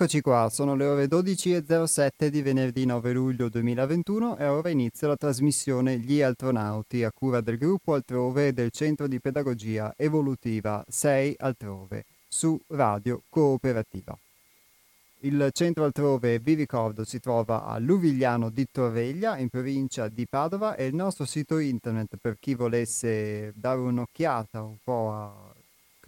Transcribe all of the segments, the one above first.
Eccoci qua, sono le ore 12.07 di venerdì 9 luglio 2021 e ora inizia la trasmissione Gli Altronauti a cura del gruppo Altrove del Centro di Pedagogia Evolutiva 6 Altrove su Radio Cooperativa. Il centro altrove, vi ricordo, si trova a Luvigliano di Torreglia, in provincia di Padova, e il nostro sito internet per chi volesse dare un'occhiata un po' a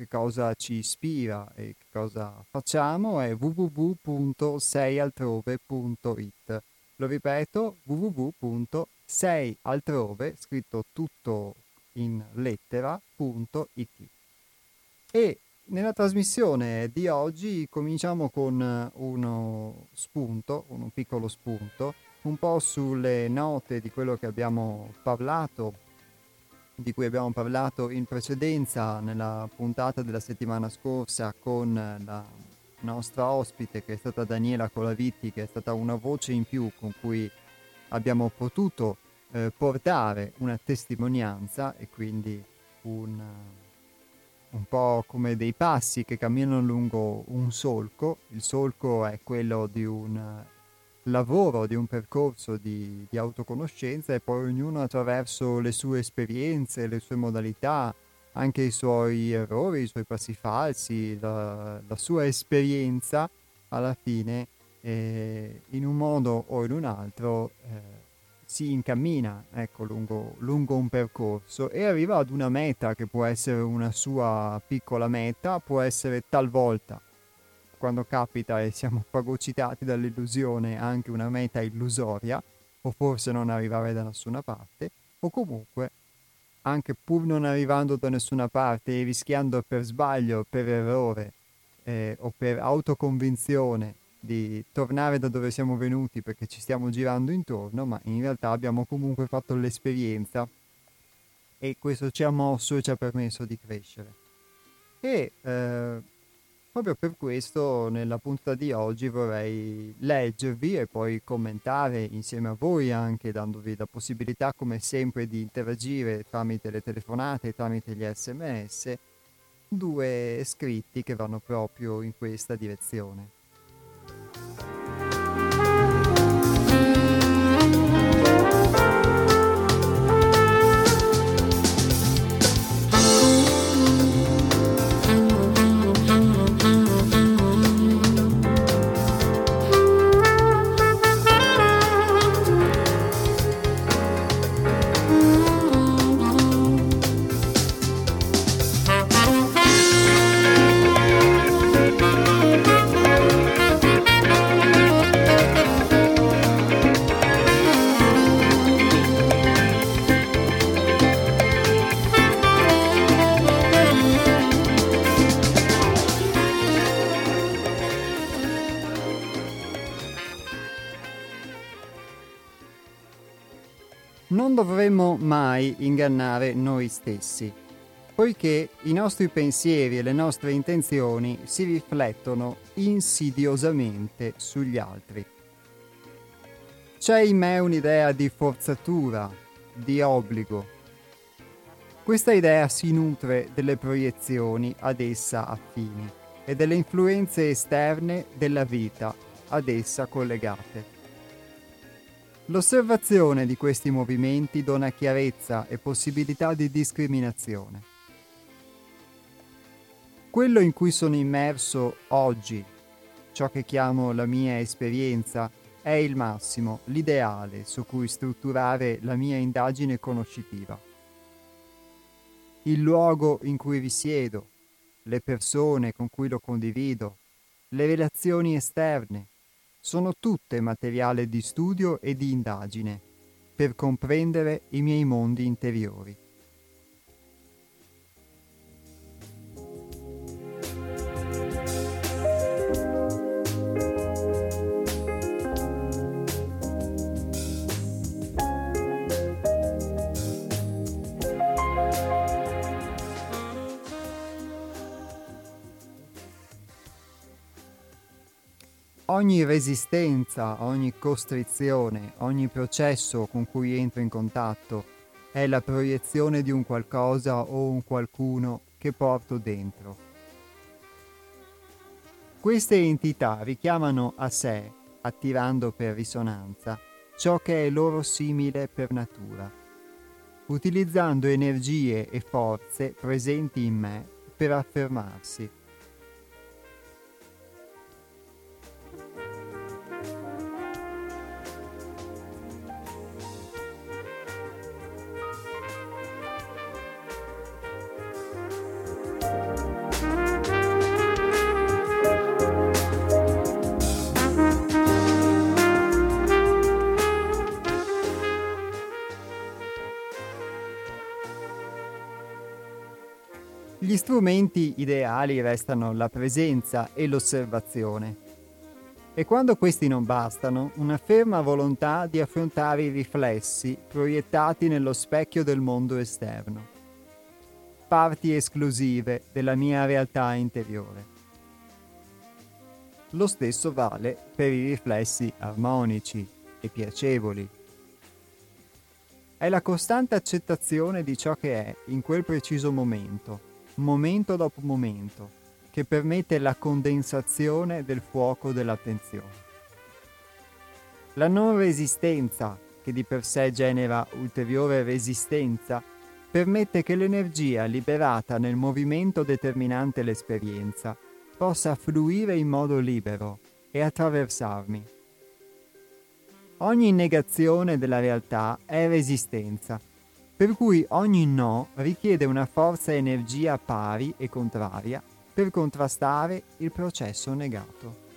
che cosa ci ispira e che cosa facciamo è www.seialtrove.it. Lo ripeto, www.seialtrove, scritto tutto in lettera.it. E nella trasmissione di oggi cominciamo con uno spunto, un piccolo spunto, un po' sulle note di quello che abbiamo parlato di cui abbiamo parlato in precedenza nella puntata della settimana scorsa con la nostra ospite che è stata Daniela Colavitti, che è stata una voce in più con cui abbiamo potuto eh, portare una testimonianza e quindi un, un po' come dei passi che camminano lungo un solco. Il solco è quello di un lavoro di un percorso di, di, autoconoscenza e poi ognuno attraverso le sue esperienze, le sue modalità, anche i suoi errori, i suoi passi falsi, la, la sua esperienza, alla fine eh, in un modo o in un altro eh, si incammina ecco, lungo, lungo un percorso e arriva ad una meta che può essere una sua piccola meta, può essere talvolta quando capita e siamo fagocitati dall'illusione anche una meta illusoria, o forse non arrivare da nessuna parte, o comunque, anche pur non arrivando da nessuna parte e rischiando per sbaglio, per errore eh, o per autoconvinzione di tornare da dove siamo venuti perché ci stiamo girando intorno, ma in realtà abbiamo comunque fatto l'esperienza e questo ci ha mosso e ci ha permesso di crescere. E eh, Proprio per questo nella puntata di oggi vorrei leggervi e poi commentare insieme a voi anche dandovi la possibilità come sempre di interagire tramite le telefonate tramite gli sms due scritti che vanno proprio in questa direzione. Dovremmo mai ingannare noi stessi, poiché i nostri pensieri e le nostre intenzioni si riflettono insidiosamente sugli altri. C'è in me un'idea di forzatura, di obbligo. Questa idea si nutre delle proiezioni ad essa affini e delle influenze esterne della vita ad essa collegate. L'osservazione di questi movimenti dona chiarezza e possibilità di discriminazione. Quello in cui sono immerso oggi, ciò che chiamo la mia esperienza, è il massimo, l'ideale su cui strutturare la mia indagine conoscitiva. Il luogo in cui risiedo, le persone con cui lo condivido, le relazioni esterne, sono tutte materiale di studio e di indagine per comprendere i miei mondi interiori. Ogni resistenza, ogni costrizione, ogni processo con cui entro in contatto è la proiezione di un qualcosa o un qualcuno che porto dentro. Queste entità richiamano a sé, attirando per risonanza, ciò che è loro simile per natura, utilizzando energie e forze presenti in me per affermarsi. Strumenti ideali restano la presenza e l'osservazione. E quando questi non bastano, una ferma volontà di affrontare i riflessi proiettati nello specchio del mondo esterno. Parti esclusive della mia realtà interiore. Lo stesso vale per i riflessi armonici e piacevoli. È la costante accettazione di ciò che è in quel preciso momento momento dopo momento, che permette la condensazione del fuoco dell'attenzione. La non resistenza, che di per sé genera ulteriore resistenza, permette che l'energia liberata nel movimento determinante l'esperienza possa fluire in modo libero e attraversarmi. Ogni negazione della realtà è resistenza per cui ogni no richiede una forza energia pari e contraria per contrastare il processo negato.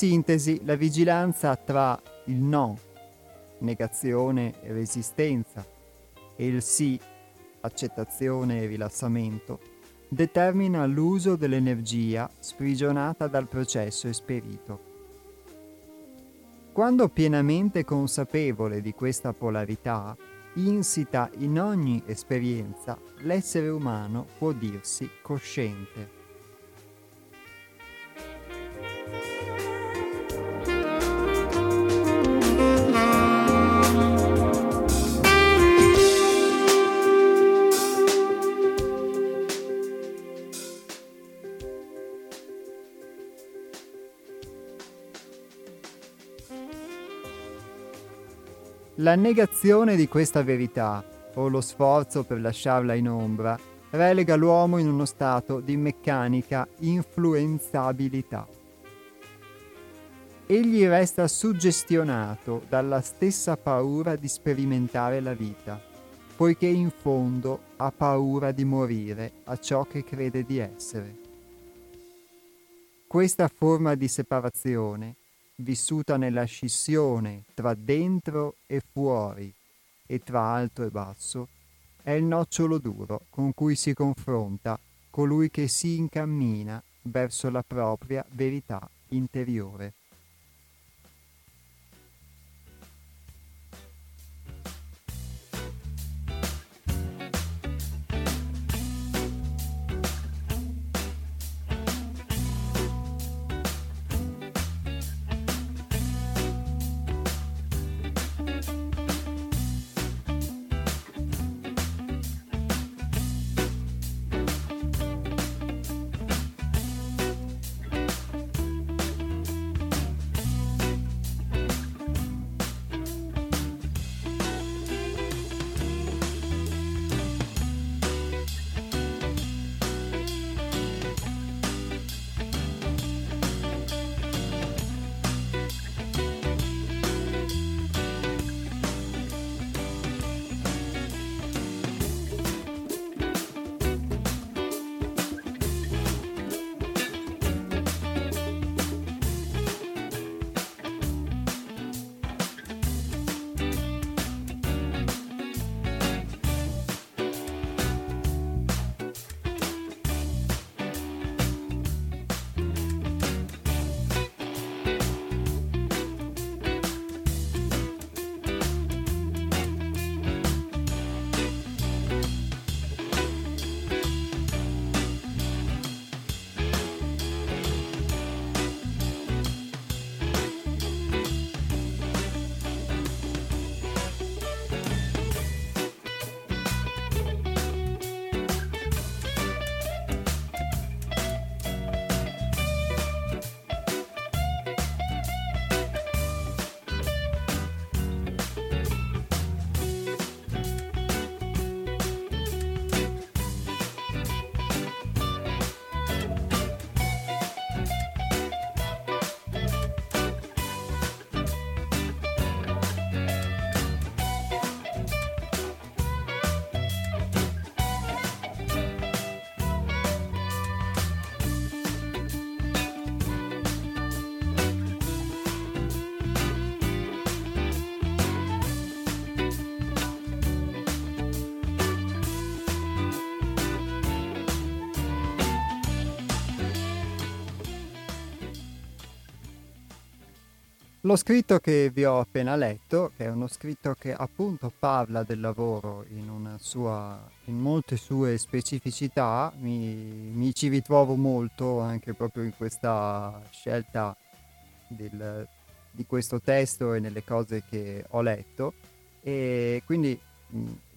Sintesi, la vigilanza tra il no, negazione e resistenza, e il sì, accettazione e rilassamento, determina l'uso dell'energia sprigionata dal processo esperito. Quando pienamente consapevole di questa polarità, insita in ogni esperienza, l'essere umano può dirsi cosciente. La negazione di questa verità, o lo sforzo per lasciarla in ombra, relega l'uomo in uno stato di meccanica influenzabilità. Egli resta suggestionato dalla stessa paura di sperimentare la vita, poiché in fondo ha paura di morire a ciò che crede di essere. Questa forma di separazione vissuta nella scissione tra dentro e fuori e tra alto e basso, è il nocciolo duro con cui si confronta colui che si incammina verso la propria verità interiore. Lo scritto che vi ho appena letto, che è uno scritto che appunto parla del lavoro in, sua, in molte sue specificità, mi, mi, ci ritrovo molto anche proprio in questa scelta del, di questo testo e nelle cose che ho letto. E quindi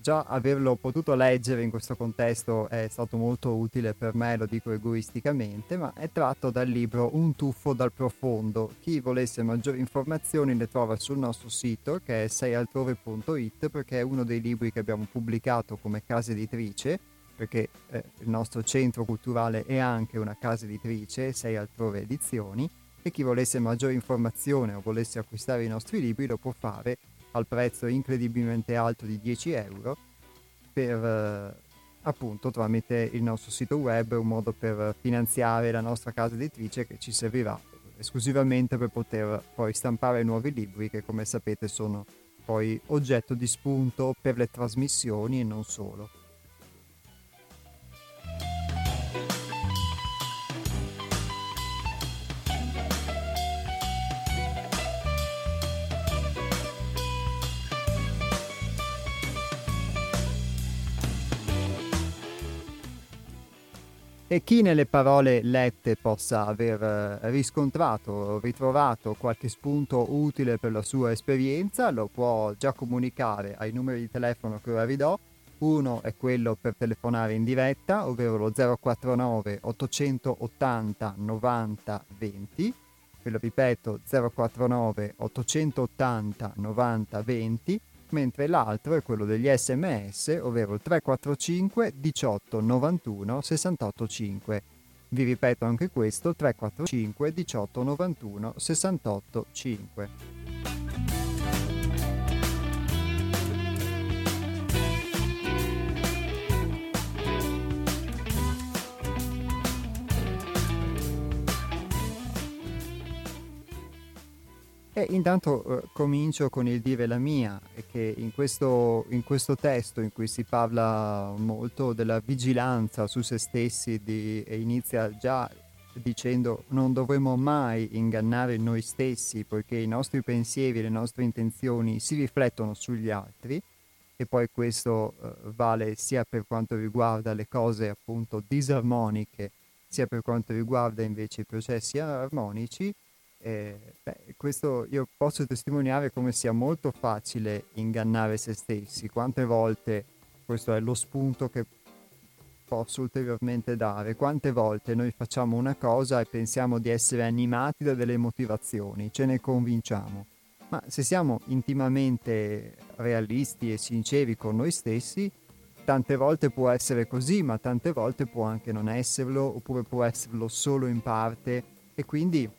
già averlo potuto leggere in questo contesto è stato molto utile per me, lo dico egoisticamente, ma è tratto dal libro Un tuffo dal profondo. Chi volesse maggiori informazioni le trova sul nostro sito che è seialtrove.it perché è uno dei libri che abbiamo pubblicato come casa editrice perché eh, il nostro centro culturale è anche una casa editrice, Sei Altrove Edizioni, e chi volesse maggiori informazioni o volesse acquistare i nostri libri lo può fare al prezzo incredibilmente alto di 10 euro per eh, appunto tramite il nostro sito web un modo per finanziare la nostra casa editrice che ci servirà esclusivamente per poter poi stampare nuovi libri che come sapete sono poi oggetto di spunto per le trasmissioni e non solo. E chi nelle parole lette possa aver eh, riscontrato o ritrovato qualche spunto utile per la sua esperienza lo può già comunicare ai numeri di telefono che ora vi do. Uno è quello per telefonare in diretta, ovvero lo 049 880 90 20. Ve lo ripeto, 049 880 90 20 mentre l'altro è quello degli sms, ovvero il 345 18 91 68 5. Vi ripeto anche questo, 345 18 91 68 5. E intanto eh, comincio con il dire la mia, che in questo, in questo, testo in cui si parla molto della vigilanza su se stessi di, e inizia già dicendo non dovremmo mai ingannare noi stessi poiché i nostri pensieri e le nostre intenzioni si riflettono sugli altri e poi questo eh, vale sia per quanto riguarda le cose appunto disarmoniche sia per quanto riguarda invece i processi armonici eh, beh, questo io posso testimoniare come sia molto facile ingannare se stessi. Quante volte, questo è lo spunto che posso ulteriormente dare, quante volte noi facciamo una cosa e pensiamo di essere animati da delle motivazioni, ce ne convinciamo. Ma se siamo intimamente realisti e sinceri con noi stessi, tante volte può essere così, ma tante volte può anche non esserlo, oppure può esserlo solo in parte e quindi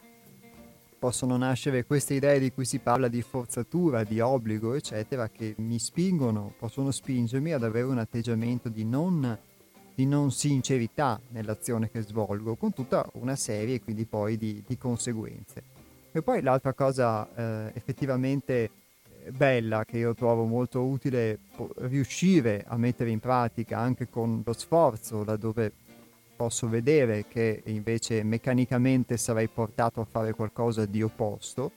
possono nascere queste idee di cui si parla di forzatura, di obbligo, eccetera, che mi spingono, possono spingermi ad avere un atteggiamento di non, di non sincerità nell'azione che svolgo, con tutta una serie quindi poi di, di conseguenze. E poi l'altra cosa eh, effettivamente eh, bella che io trovo molto utile riuscire a mettere in pratica anche con lo sforzo laddove posso vedere che invece meccanicamente sarei portato a fare qualcosa di opposto,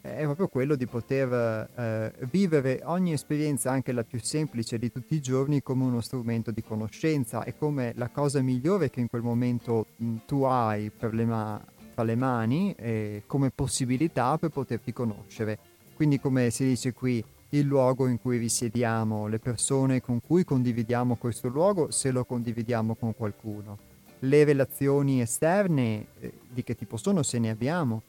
è proprio quello di poter eh, vivere ogni esperienza, anche la più semplice di tutti i giorni, come uno strumento di conoscenza e come la cosa migliore che in quel momento mh, tu hai le ma- tra le mani e come possibilità per poterti conoscere. Quindi come si dice qui, il luogo in cui risiediamo, le persone con cui condividiamo questo luogo, se lo condividiamo con qualcuno le relazioni esterne, eh, di che tipo sono se ne abbiamo.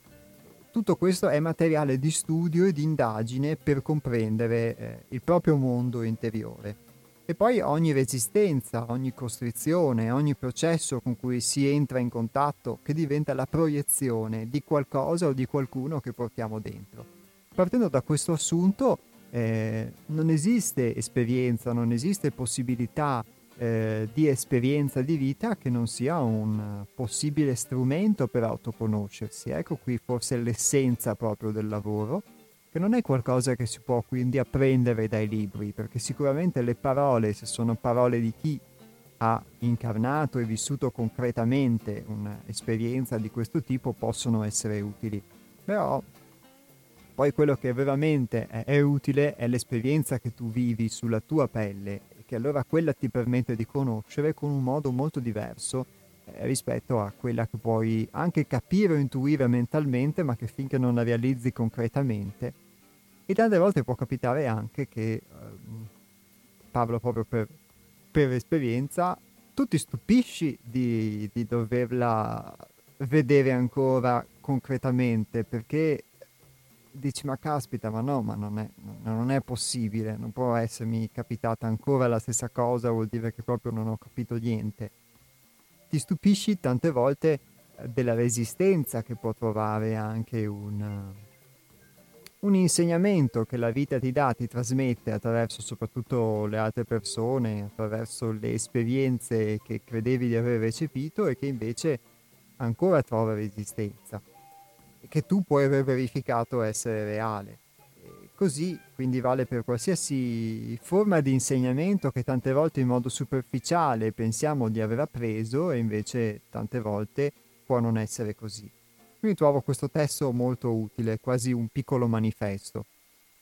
Tutto questo è materiale di studio e di indagine per comprendere eh, il proprio mondo interiore. E poi ogni resistenza, ogni costrizione, ogni processo con cui si entra in contatto che diventa la proiezione di qualcosa o di qualcuno che portiamo dentro. Partendo da questo assunto, eh, non esiste esperienza, non esiste possibilità eh, di esperienza di vita che non sia un possibile strumento per autoconoscersi. Ecco qui forse l'essenza proprio del lavoro, che non è qualcosa che si può quindi apprendere dai libri, perché sicuramente le parole, se sono parole di chi ha incarnato e vissuto concretamente un'esperienza di questo tipo, possono essere utili. Però Poi quello che veramente è, è utile è l'esperienza che tu vivi sulla tua pelle che allora quella ti permette di conoscere con un modo molto diverso eh, rispetto a quella che puoi anche capire o intuire mentalmente, ma che finché non la realizzi concretamente. E tante volte può capitare anche che, eh, parlo proprio per, per esperienza, tu ti stupisci di, di doverla vedere ancora concretamente perché dici ma caspita ma no ma non è, non è, possibile non può essermi capitata ancora la stessa cosa vuol dire che proprio non ho capito niente. Ti stupisci tante volte eh, della resistenza che può trovare anche un, un insegnamento che la vita ti dà, ti trasmette attraverso soprattutto le altre persone, attraverso le esperienze che credevi di aver recepito e che invece ancora trova resistenza che tu puoi aver verificato essere reale. Così quindi vale per qualsiasi forma di insegnamento che tante volte in modo superficiale pensiamo di aver appreso e invece tante volte può non essere così. Quindi trovo questo testo molto utile, quasi un piccolo manifesto.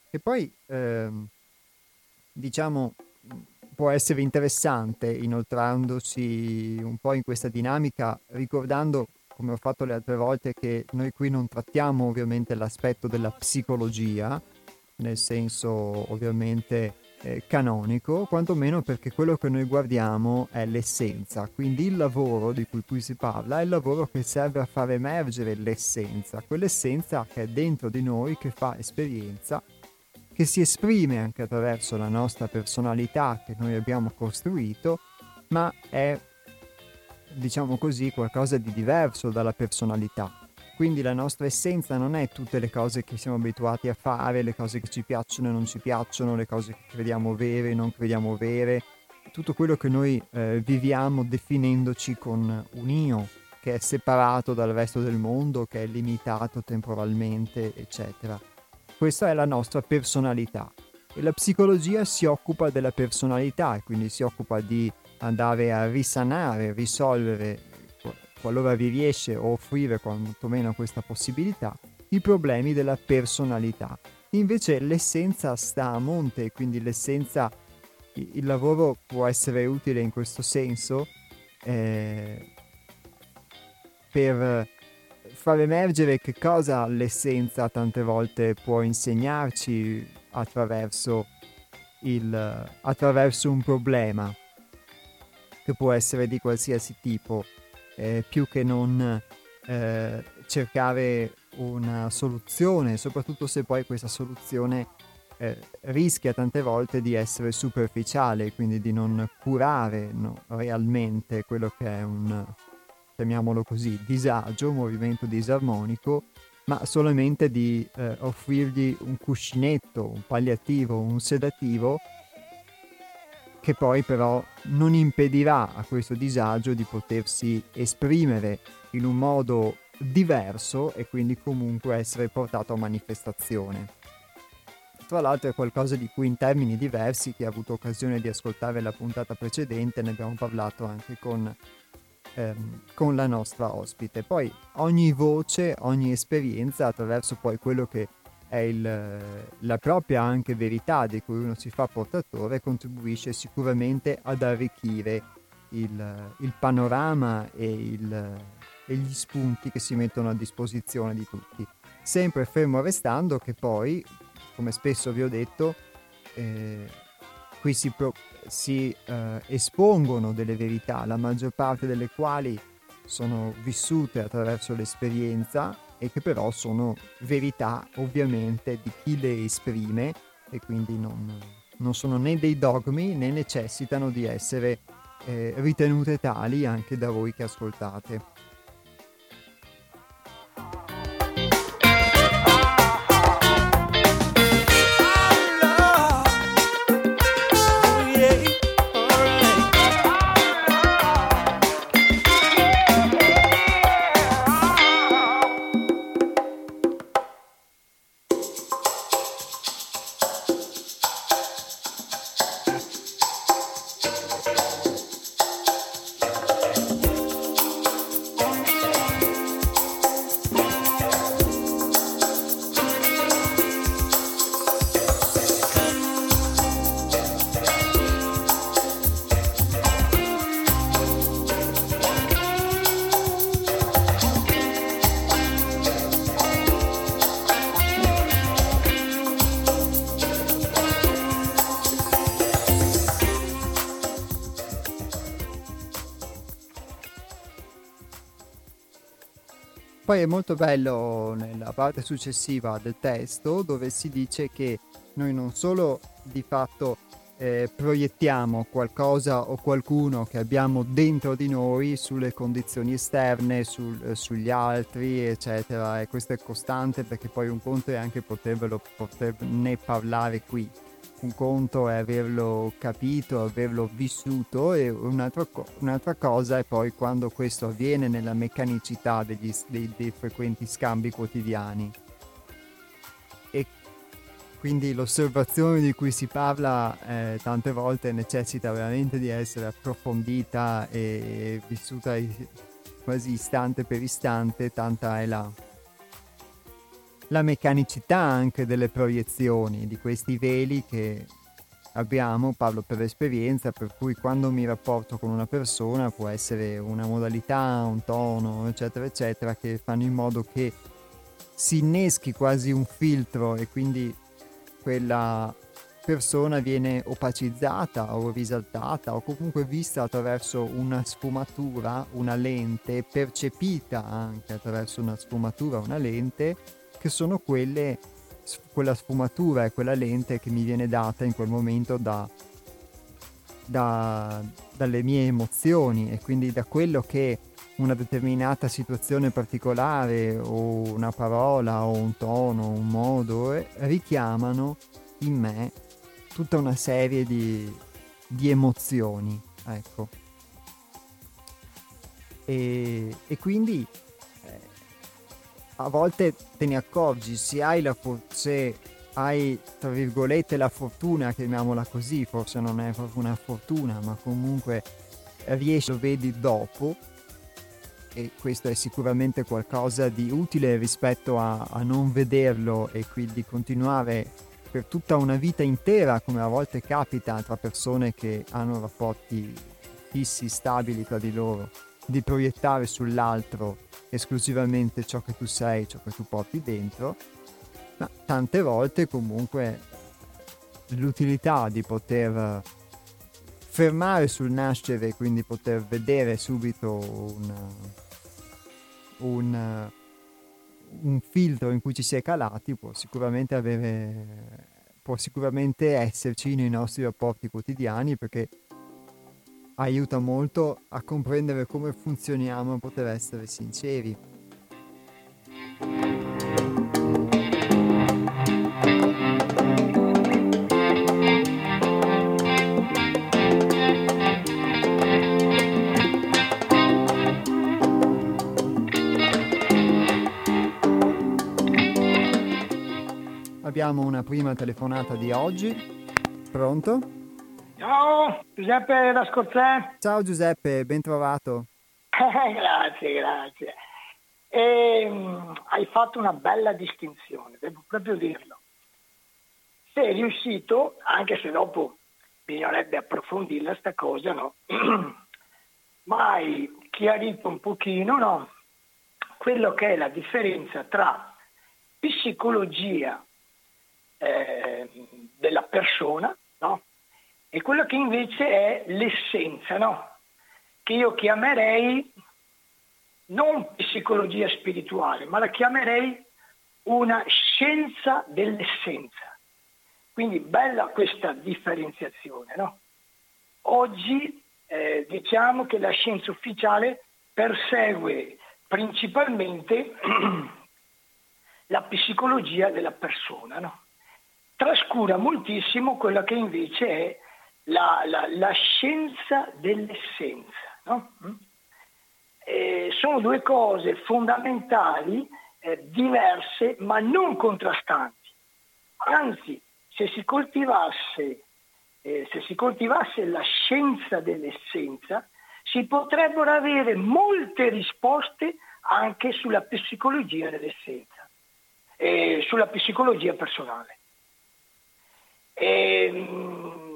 E poi, ehm, diciamo, può essere interessante inoltrandosi un po' in questa dinamica, ricordando come ho fatto le altre volte, che noi qui non trattiamo ovviamente l'aspetto della psicologia, nel senso ovviamente eh, canonico, quantomeno perché quello che noi guardiamo è l'essenza, quindi il lavoro di cui qui si parla è il lavoro che serve a far emergere l'essenza, quell'essenza che è dentro di noi, che fa esperienza, che si esprime anche attraverso la nostra personalità che noi abbiamo costruito, ma è diciamo così, qualcosa di diverso dalla personalità. Quindi la nostra essenza non è tutte le cose che siamo abituati a fare, le cose che ci piacciono e non ci piacciono, le cose che crediamo vere e non crediamo vere, tutto quello che noi eh, viviamo definendoci con un io che è separato dal resto del mondo, che è limitato temporalmente, eccetera. Questa è la nostra personalità e la psicologia si occupa della personalità e quindi si occupa di andare a risanare, risolvere, qualora vi riesce, o offrire quantomeno questa possibilità, i problemi della personalità. Invece l'essenza sta a monte, quindi l'essenza, il lavoro può essere utile in questo senso eh, per far emergere che cosa l'essenza tante volte può insegnarci attraverso, il, attraverso un problema che può essere di qualsiasi tipo, eh, più che non eh, cercare una soluzione, soprattutto se poi questa soluzione eh, rischia tante volte di essere superficiale, quindi di non curare no, realmente quello che è un, chiamiamolo così, disagio, movimento disarmonico, ma solamente di eh, offrirgli un cuscinetto, un palliativo, un sedativo che poi però non impedirà a questo disagio di potersi esprimere in un modo diverso e quindi comunque essere portato a manifestazione. Tra l'altro è qualcosa di cui in termini diversi, chi ha avuto occasione di ascoltare la puntata precedente, ne abbiamo parlato anche con, ehm, con la nostra ospite. Poi ogni voce, ogni esperienza attraverso poi quello che è il, la propria anche verità di cui uno si fa portatore contribuisce sicuramente ad arricchire il, il panorama e, il, e, gli spunti che si mettono a disposizione di tutti. Sempre fermo restando che poi, come spesso vi ho detto, eh, qui si, pro, si eh, espongono delle verità, la maggior parte delle quali sono vissute attraverso l'esperienza e che però sono verità ovviamente di chi le esprime e quindi non, non sono né dei dogmi né necessitano di essere eh, ritenute tali anche da voi che ascoltate. Poi è molto bello nella parte successiva del testo dove si dice che noi non solo di fatto eh, proiettiamo qualcosa o qualcuno che abbiamo dentro di noi sulle condizioni esterne, sul, eh, sugli altri, eccetera. E questo è costante perché poi un conto è anche potervelo, poterne parlare qui. Un conto è averlo capito, averlo vissuto e un'altra, un'altra cosa è poi quando questo avviene nella meccanicità degli, dei, dei frequenti scambi quotidiani. Quindi l'osservazione di cui si parla eh, tante volte necessita veramente di essere approfondita e vissuta quasi istante per istante, tanta è la, la meccanicità anche delle proiezioni di questi veli che abbiamo, parlo per esperienza, per cui quando mi rapporto con una persona può essere una modalità, un tono, eccetera, eccetera, che fanno in modo che si inneschi quasi un filtro e quindi quella persona viene opacizzata o risaltata o comunque vista attraverso una sfumatura, una lente, percepita anche attraverso una sfumatura, una lente, che sono quelle, quella sfumatura e quella lente che mi viene data in quel momento da, da, dalle mie emozioni e quindi da quello che una determinata situazione particolare o una parola o un tono, un modo eh, richiamano in me tutta una serie di, di emozioni, ecco. E, e quindi a volte te ne accorgi, se hai la forse hai tra virgolette la fortuna, chiamiamola così, forse non è proprio una fortuna, ma comunque riesci, lo vedi dopo, e questo è sicuramente qualcosa di utile rispetto a, a non vederlo e quindi continuare per tutta una vita intera, come a volte capita tra persone che hanno rapporti fissi, stabili tra di loro, di proiettare sull'altro esclusivamente ciò che tu sei, ciò che tu porti dentro, ma tante volte comunque l'utilità di poter fermare sul nascere, quindi poter vedere subito una, un, un filtro in cui ci si è calati può sicuramente avere può sicuramente esserci nei nostri rapporti quotidiani perché aiuta molto a comprendere come funzioniamo e poter essere sinceri. Abbiamo una prima telefonata di oggi. Pronto? Ciao, Giuseppe da Scorzè. Ciao Giuseppe, ben trovato. grazie, grazie. E, um, hai fatto una bella distinzione, devo proprio dirlo. Sei riuscito, anche se dopo bisognerebbe approfondirla sta cosa, no? Ma hai chiarito un pochino, no? Quello che è la differenza tra psicologia eh, della persona, no? E quello che invece è l'essenza, no? che io chiamerei non psicologia spirituale, ma la chiamerei una scienza dell'essenza. Quindi bella questa differenziazione. No? Oggi eh, diciamo che la scienza ufficiale persegue principalmente la psicologia della persona. No? trascura moltissimo quella che invece è la, la, la scienza dell'essenza. No? Mm? sono due cose fondamentali, eh, diverse ma non contrastanti. Anzi, se si coltivasse, eh, se si coltivasse la scienza dell'essenza, si potrebbero avere molte risposte anche sulla psicologia dell'essenza, e sulla psicologia personale. E, ehm,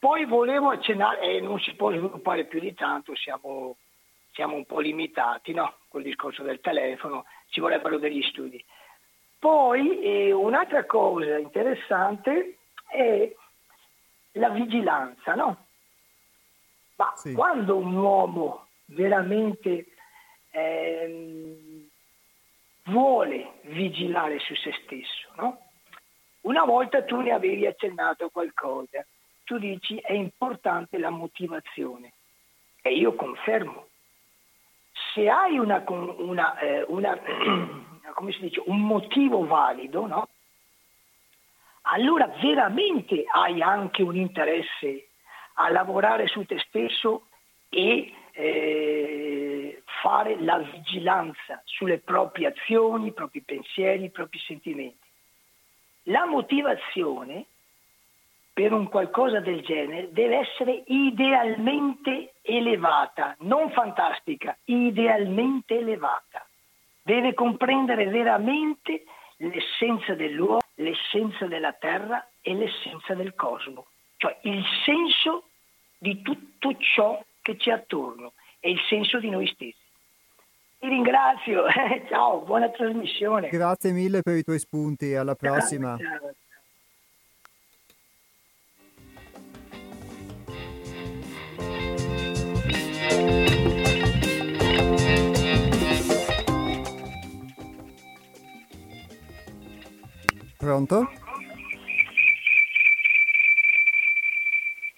poi volevo accennare, e eh, non si può sviluppare più di tanto, siamo, siamo un po' limitati no? col discorso del telefono, ci vorrebbero degli studi. Poi eh, un'altra cosa interessante è la vigilanza, no? Ma sì. quando un uomo veramente eh, vuole vigilare su se stesso. No? Una volta tu ne avevi accennato qualcosa, tu dici è importante la motivazione e io confermo. Se hai una, una, eh, una, dice, un motivo valido, no? allora veramente hai anche un interesse a lavorare su te stesso e eh, fare la vigilanza sulle proprie azioni, i propri pensieri, i propri sentimenti. La motivazione per un qualcosa del genere deve essere idealmente elevata, non fantastica, idealmente elevata. Deve comprendere veramente l'essenza dell'uomo, l'essenza della terra e l'essenza del cosmo, cioè il senso di tutto ciò che c'è attorno e il senso di noi stessi. Ti ringrazio, ciao, buona trasmissione. Grazie mille per i tuoi spunti, alla prossima. Ciao, ciao. Pronto?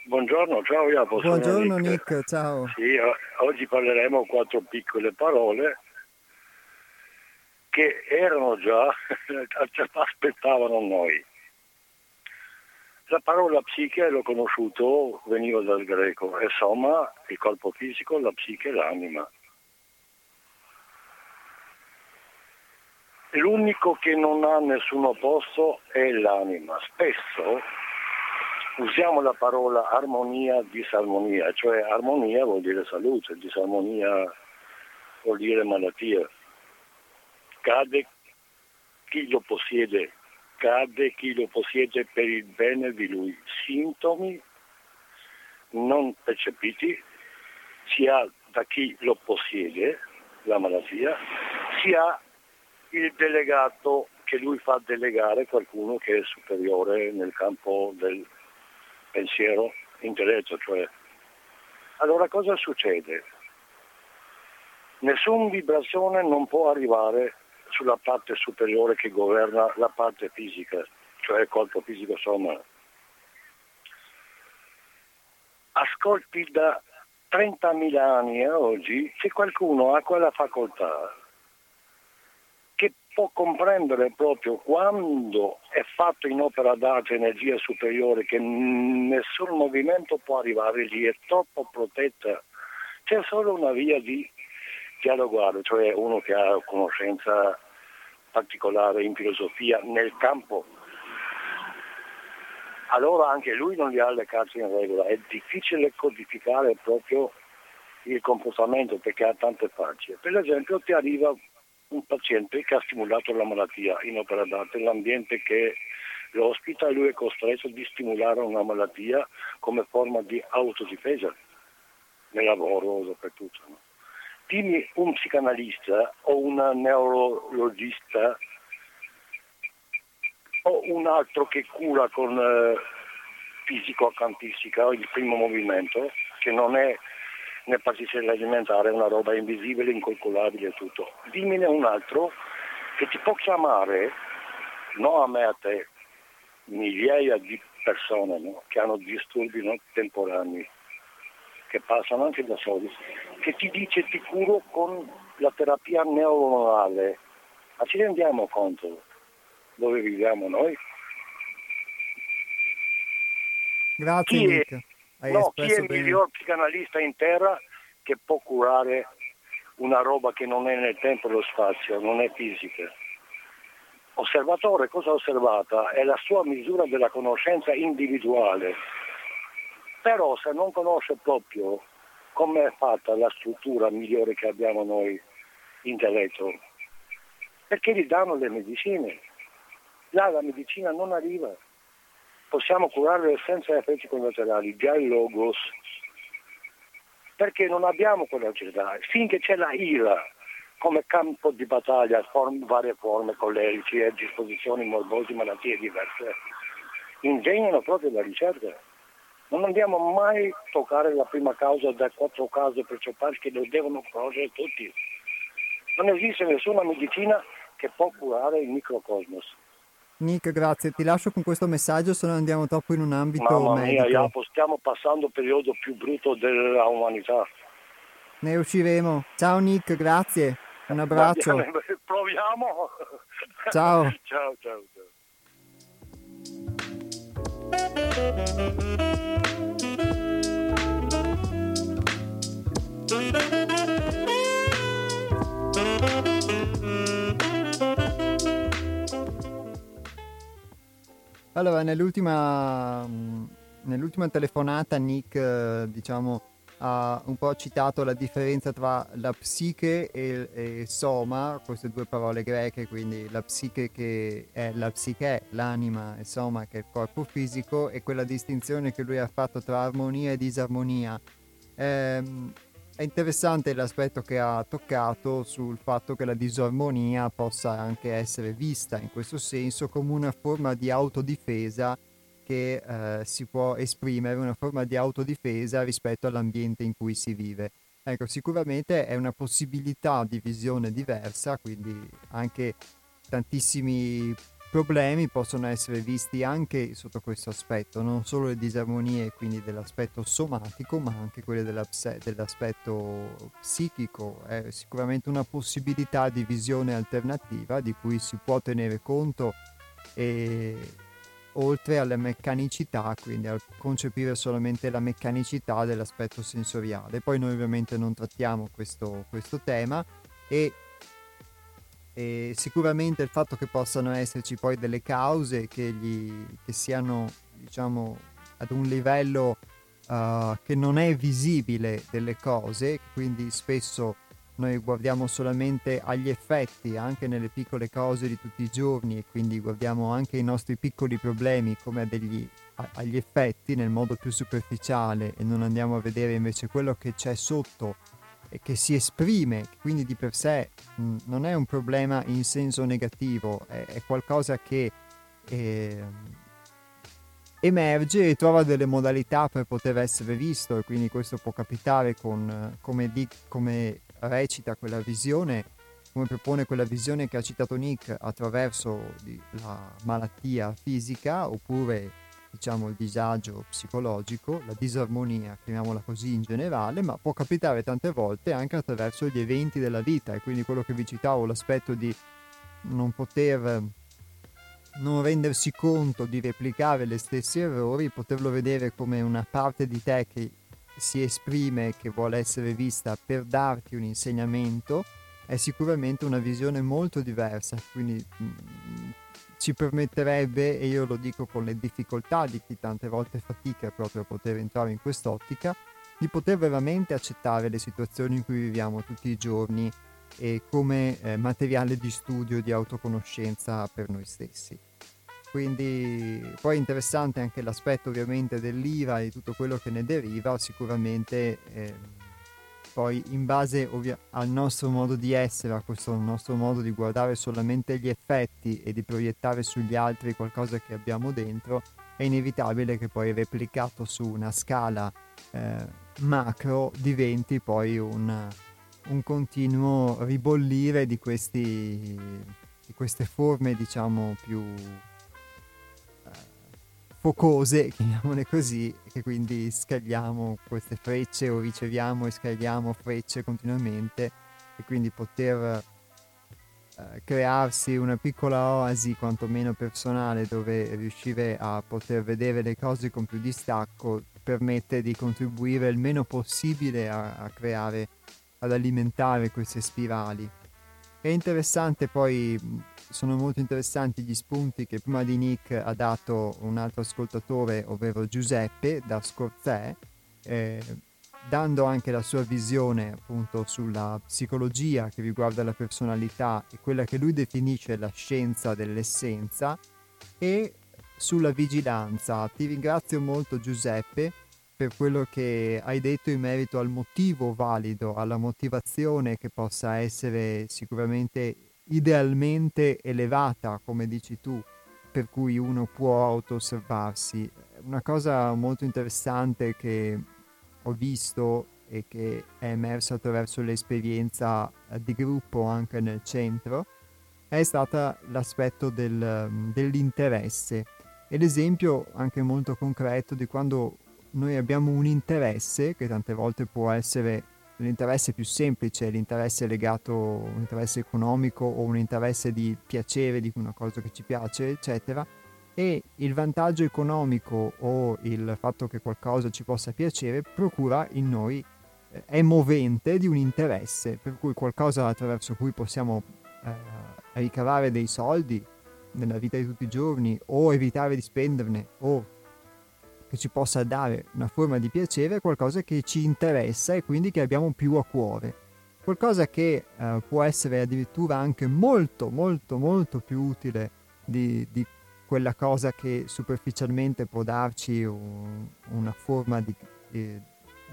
Buongiorno, ciao Iapo. Buongiorno Nick. Nick, ciao. Sì, oggi parleremo quattro piccole parole che erano già, aspettavano noi. La parola psiche, l'ho conosciuto, veniva dal greco, e soma il corpo fisico, la psiche e l'anima. L'unico che non ha nessun opposto è l'anima. Spesso usiamo la parola armonia, disarmonia, cioè armonia vuol dire salute, disarmonia vuol dire malattia. Cade chi lo possiede, cade chi lo possiede per il bene di lui. Sintomi non percepiti sia da chi lo possiede, la malattia, sia il delegato che lui fa delegare qualcuno che è superiore nel campo del pensiero intelletto. Cioè. Allora cosa succede? Nessuna vibrazione non può arrivare sulla parte superiore che governa la parte fisica, cioè il corpo fisico somma. Ascolti da 30.000 anni a oggi che qualcuno ha quella facoltà può comprendere proprio quando è fatto in opera d'arte energia superiore che nessun movimento può arrivare lì, è troppo protetta. C'è solo una via di dialogare, cioè uno che ha conoscenza particolare in filosofia nel campo. Allora anche lui non gli ha le carte in regola, è difficile codificare proprio il comportamento perché ha tante facce. Per esempio ti arriva un paziente che ha stimolato la malattia in opera d'arte, l'ambiente che lo ospita lui è costretto di stimolare una malattia come forma di autodifesa nel lavoro, dappertutto. No? Dimmi un psicanalista o un neurologista o un altro che cura con eh, fisico-accantistica il primo movimento, che non è nel particella alimentare è una roba invisibile, incalcolabile e tutto. Dimmene un altro che ti può chiamare, non a me a te, migliaia di persone no? che hanno disturbi no? temporanei, che passano anche da soli, che ti dice ti curo con la terapia neuronale. Ma ci rendiamo conto dove viviamo noi? Grazie chi. Hai no, chi è il miglior psicanalista in terra che può curare una roba che non è nel tempo e lo spazio, non è fisica. Osservatore, cosa ha osservata? È la sua misura della conoscenza individuale. Però se non conosce proprio come è fatta la struttura migliore che abbiamo noi, intelletto, perché gli danno le medicine? Là la medicina non arriva possiamo curarle senza effetti collaterali, già il logos, perché non abbiamo quella quell'agilità. Finché c'è la ira come campo di battaglia, form, varie forme collerici e disposizioni morbose, malattie diverse, ingegnano proprio la ricerca. Non andiamo mai a toccare la prima causa da quattro cause principali che lo devono conoscere tutti. Non esiste nessuna medicina che può curare il microcosmos. Nick, grazie. Ti lascio con questo messaggio, se no andiamo troppo in un ambito Mamma medico. mia, Jacopo, stiamo passando il periodo più brutto della umanità. Ne usciremo. Ciao Nick, grazie. Un abbraccio. Bene, proviamo. Ciao. ciao, ciao, ciao. Allora, nell'ultima, nell'ultima telefonata Nick, eh, diciamo, ha un po' citato la differenza tra la psiche e, e soma, queste due parole greche, quindi la psiche che è la psiche, l'anima, e soma che è il corpo fisico, e quella distinzione che lui ha fatto tra armonia e disarmonia. Ehm, è interessante l'aspetto che ha toccato sul fatto che la disarmonia possa anche essere vista in questo senso come una forma di autodifesa che eh, si può esprimere, una forma di autodifesa rispetto all'ambiente in cui si vive. Ecco, sicuramente è una possibilità di visione diversa, quindi anche tantissimi problemi possono essere visti anche sotto questo aspetto, non solo le disarmonie quindi dell'aspetto somatico, ma anche quelle dell'aspetto psichico. È sicuramente una possibilità di visione alternativa di cui si può tenere conto e oltre alla meccanicità, quindi al concepire solamente la meccanicità dell'aspetto sensoriale. Poi noi ovviamente non trattiamo questo, questo tema e e sicuramente il fatto che possano esserci poi delle cause che, gli, che siano diciamo ad un livello uh, che non è visibile delle cose quindi spesso noi guardiamo solamente agli effetti anche nelle piccole cose di tutti i giorni e quindi guardiamo anche i nostri piccoli problemi come degli, a, agli effetti nel modo più superficiale e non andiamo a vedere invece quello che c'è sotto che si esprime, quindi di per sé mh, non è un problema in senso negativo, è, è qualcosa che eh, emerge e trova delle modalità per poter essere visto e quindi questo può capitare con come, di, come recita quella visione, come propone quella visione che ha citato Nick attraverso la malattia fisica oppure diciamo il disagio psicologico, la disarmonia, chiamiamola così in generale, ma può capitare tante volte anche attraverso gli eventi della vita e quindi quello che vi citavo, l'aspetto di non poter non rendersi conto di replicare gli stessi errori, poterlo vedere come una parte di te che si esprime, che vuole essere vista per darti un insegnamento, è sicuramente una visione molto diversa. Quindi ci permetterebbe, e io lo dico con le difficoltà di chi tante volte fatica proprio a poter entrare in quest'ottica, di poter veramente accettare le situazioni in cui viviamo tutti i giorni e come eh, materiale di studio di autoconoscenza per noi stessi. Quindi poi è interessante anche l'aspetto ovviamente dell'IVA e tutto quello che ne deriva, sicuramente eh, poi in base ovvia- al nostro modo di essere, a questo nostro modo di guardare solamente gli effetti e di proiettare sugli altri qualcosa che abbiamo dentro, è inevitabile che poi replicato su una scala eh, macro diventi poi un, un continuo ribollire di, questi, di queste forme diciamo più focose, chiamiamole così, che quindi scagliamo queste frecce o riceviamo e scagliamo frecce continuamente e quindi poter eh, crearsi una piccola oasi quantomeno personale dove riuscire a poter vedere le cose con più distacco permette di contribuire il meno possibile a, a creare, ad alimentare queste spirali. È interessante poi sono molto interessanti gli spunti che prima di Nick ha dato un altro ascoltatore, ovvero Giuseppe da Scorzè, eh, dando anche la sua visione appunto sulla psicologia che riguarda la personalità e quella che lui definisce la scienza dell'essenza e sulla vigilanza. Ti ringrazio molto Giuseppe per quello che hai detto in merito al motivo valido, alla motivazione che possa essere sicuramente idealmente elevata, come dici tu, per cui uno può auto-osservarsi. Una cosa molto interessante che ho visto e che è emersa attraverso l'esperienza di gruppo anche nel centro è stato l'aspetto del, dell'interesse. E l'esempio anche molto concreto di quando noi abbiamo un interesse, che tante volte può essere l'interesse più semplice, l'interesse legato, un interesse economico o un interesse di piacere di una cosa che ci piace, eccetera, e il vantaggio economico o il fatto che qualcosa ci possa piacere procura in noi, eh, è movente di un interesse, per cui qualcosa attraverso cui possiamo eh, ricavare dei soldi nella vita di tutti i giorni o evitare di spenderne o che ci possa dare una forma di piacere, qualcosa che ci interessa e quindi che abbiamo più a cuore. Qualcosa che eh, può essere addirittura anche molto, molto, molto più utile di, di quella cosa che superficialmente può darci un, una forma di, di,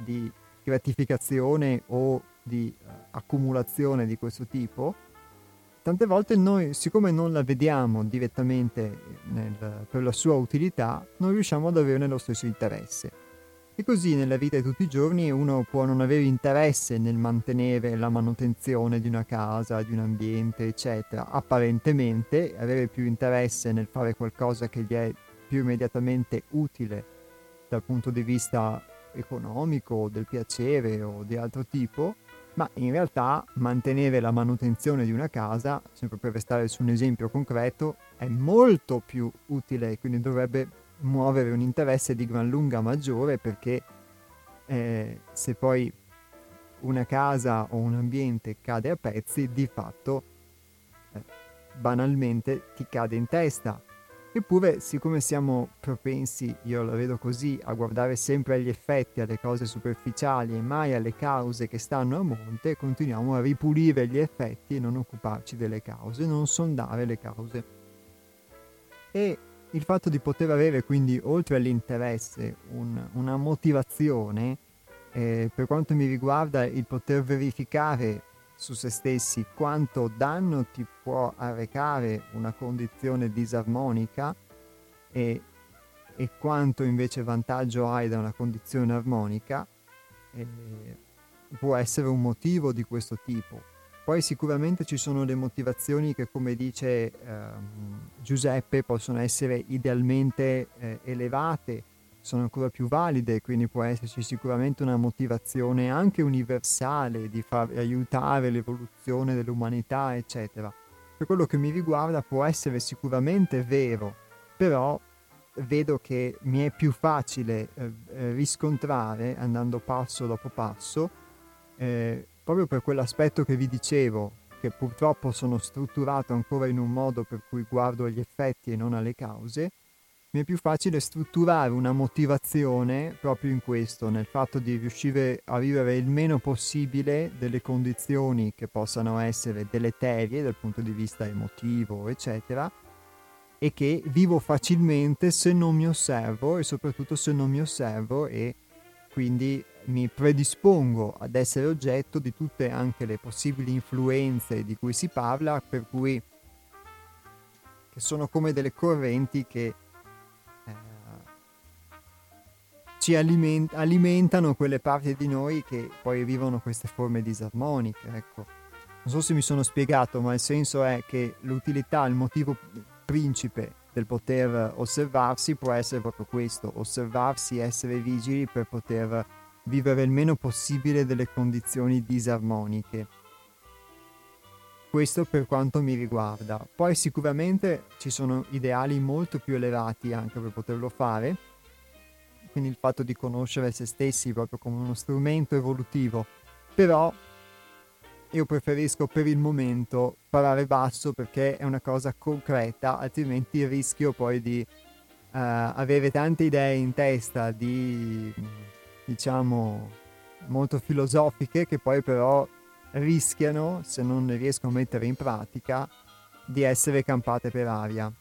di, gratificazione o di uh, accumulazione di questo tipo, tante volte noi, siccome non la vediamo direttamente nel, per la sua utilità, non riusciamo ad averne lo stesso interesse. E così nella vita di tutti i giorni uno può non avere interesse nel mantenere la manutenzione di una casa, di un ambiente, eccetera, apparentemente, avere più interesse nel fare qualcosa che gli è più immediatamente utile dal punto di vista economico, del piacere o di altro tipo, ma in realtà mantenere la manutenzione di una casa, sempre per restare su un esempio concreto, è molto più utile, quindi dovrebbe muovere un interesse di gran lunga maggiore perché eh, se poi una casa o un ambiente cade a pezzi, di fatto eh, banalmente ti cade in testa. Eppure, siccome siamo propensi, io la vedo così, a guardare sempre agli effetti, alle cose superficiali e mai alle cause che stanno a monte, continuiamo a ripulire gli effetti e non occuparci delle cause, non sondare le cause. E il fatto di poter avere quindi oltre all'interesse un, una motivazione, eh, per quanto mi riguarda il poter verificare su se stessi quanto danno ti può arrecare una condizione disarmonica e, e quanto invece vantaggio hai da una condizione armonica, eh, può essere un motivo di questo tipo. Poi sicuramente ci sono le motivazioni che, come dice ehm, Giuseppe, possono essere idealmente eh, elevate, sono ancora più valide, quindi può esserci sicuramente una motivazione anche universale di far aiutare l'evoluzione dell'umanità, eccetera. Per quello che mi riguarda può essere sicuramente vero, però vedo che mi è più facile eh, eh riscontrare, andando passo dopo passo, eh, proprio per quell'aspetto che vi dicevo, che purtroppo sono strutturato ancora in un modo per cui guardo agli effetti e non alle cause, mi è più facile strutturare una motivazione proprio in questo, nel fatto di riuscire a vivere il meno possibile delle condizioni che possano essere deleterie dal punto di vista emotivo, eccetera, e che vivo facilmente se non mi osservo e soprattutto se non mi osservo e quindi mi predispongo ad essere oggetto di tutte anche le possibili influenze di cui si parla, per cui che sono come delle correnti che ci aliment- alimentano quelle parti di noi che poi vivono queste forme disarmoniche. Ecco. Non so se mi sono spiegato, ma il senso è che l'utilità, il motivo principe del poter osservarsi può essere proprio questo, osservarsi, essere vigili per poter vivere il meno possibile delle condizioni disarmoniche. Questo per quanto mi riguarda. Poi sicuramente ci sono ideali molto più elevati anche per poterlo fare, quindi il fatto di conoscere se stessi proprio come uno strumento evolutivo, però io preferisco per il momento parare basso perché è una cosa concreta, altrimenti rischio poi di uh, avere tante idee in testa di diciamo, molto filosofiche che poi però rischiano, se non le riesco a mettere in pratica, di essere campate per aria.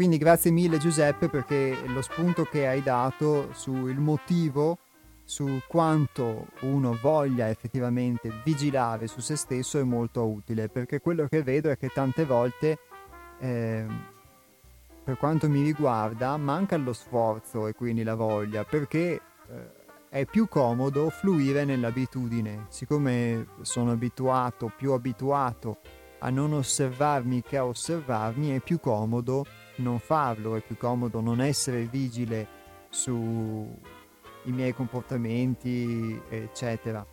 Quindi grazie mille Giuseppe perché lo spunto che hai dato sul motivo su quanto uno voglia effettivamente vigilare su se stesso è molto utile, perché quello che vedo è che tante volte eh, per quanto mi riguarda manca lo sforzo e quindi la voglia perché eh, è più comodo fluire nell'abitudine. Siccome sono abituato più abituato a non osservarmi che a osservarmi è più comodo non farlo è più comodo non essere vigile sui miei comportamenti eccetera.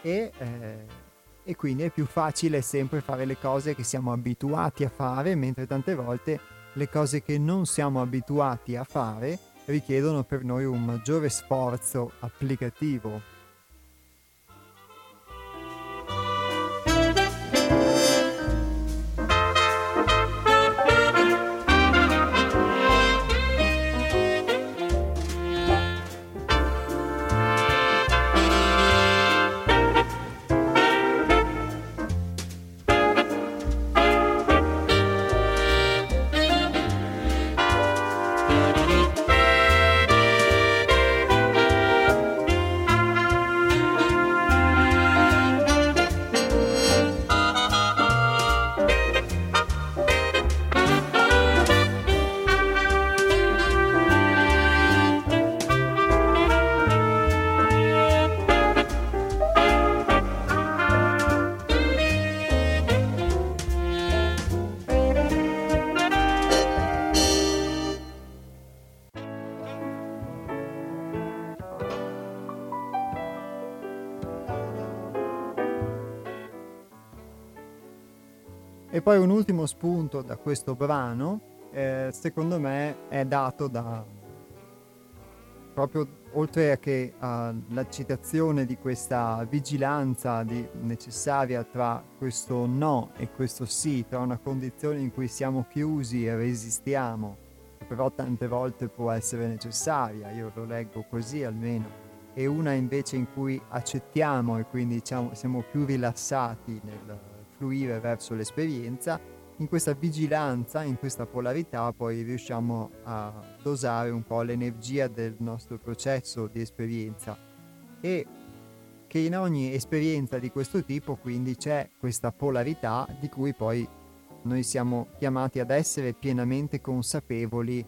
E eh, e quindi è più facile sempre fare le cose che siamo abituati a fare, mentre tante volte le cose che non siamo abituati a fare richiedono per noi un maggiore sforzo applicativo poi un ultimo spunto da questo brano, eh, secondo me, è dato da proprio oltre a che alla citazione di questa vigilanza di, necessaria tra questo no e questo sì, tra una condizione in cui siamo chiusi e resistiamo, però tante volte può essere necessaria, io lo leggo così almeno, e una invece in cui accettiamo e quindi diciamo, siamo più rilassati nel, fluire verso l'esperienza, in questa vigilanza, in questa polarità poi riusciamo a dosare un po' l'energia del nostro processo di esperienza e che in ogni esperienza di questo tipo quindi c'è questa polarità di cui poi noi siamo chiamati ad essere pienamente consapevoli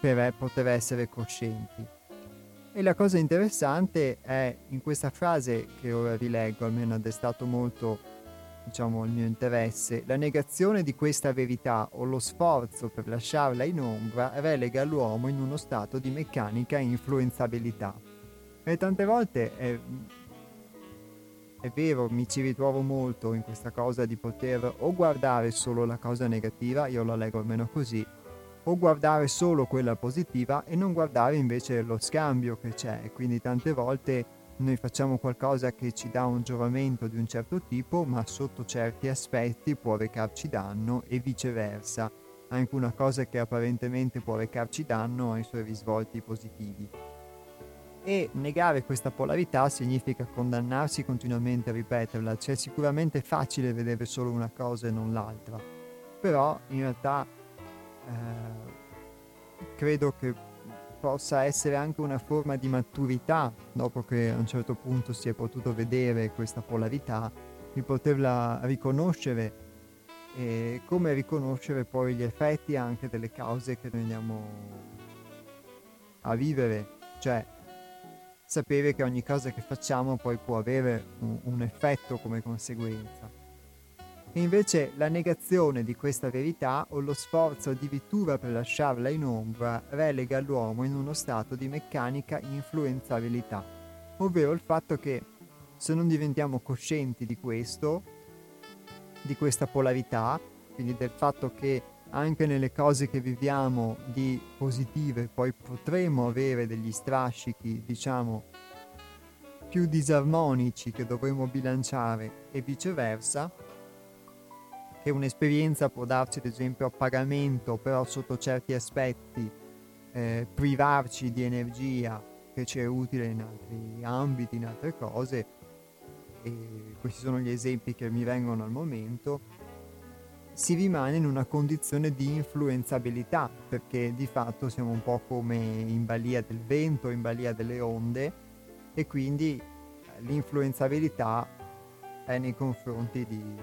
per poter essere coscienti. E la cosa interessante è in questa frase che ora rileggo, almeno ha destato molto diciamo, il mio interesse, la negazione di questa verità o lo sforzo per lasciarla in ombra relega l'uomo in uno stato di meccanica influenzabilità. E tante volte è, è vero, mi ci ritrovo molto in questa cosa di poter o guardare solo la cosa negativa, io la leggo almeno così, o guardare solo quella positiva e non guardare invece lo scambio che c'è. Quindi tante volte noi facciamo qualcosa che ci dà un giovamento di un certo tipo, ma sotto certi aspetti può recarci danno e viceversa. Anche una cosa che apparentemente può recarci danno ha i suoi risvolti positivi. E negare questa polarità significa condannarsi continuamente a ripeterla, cioè sicuramente è facile vedere solo una cosa e non l'altra, però in realtà eh, credo che possa essere anche una forma di maturità, dopo che a un certo punto si è potuto vedere questa polarità, di poterla riconoscere e come riconoscere poi gli effetti anche delle cause che noi andiamo a vivere, cioè sapere che ogni cosa che facciamo poi può avere un, un effetto come conseguenza. E invece la negazione di questa verità o lo sforzo addirittura per lasciarla in ombra relega l'uomo in uno stato di meccanica influenzabilità, ovvero il fatto che se non diventiamo coscienti di questo, di questa polarità, quindi del fatto che anche nelle cose che viviamo di positive poi potremo avere degli strascichi, diciamo, più disarmonici che dovremo bilanciare e viceversa, che un'esperienza può darci ad esempio a pagamento, però sotto certi aspetti eh, privarci di energia che ci è utile in altri ambiti, in altre cose, e questi sono gli esempi che mi vengono al momento, si rimane in una condizione di influenzabilità, perché di fatto siamo un po' come in balia del vento, in balia delle onde, e quindi l'influenzabilità è nei confronti di,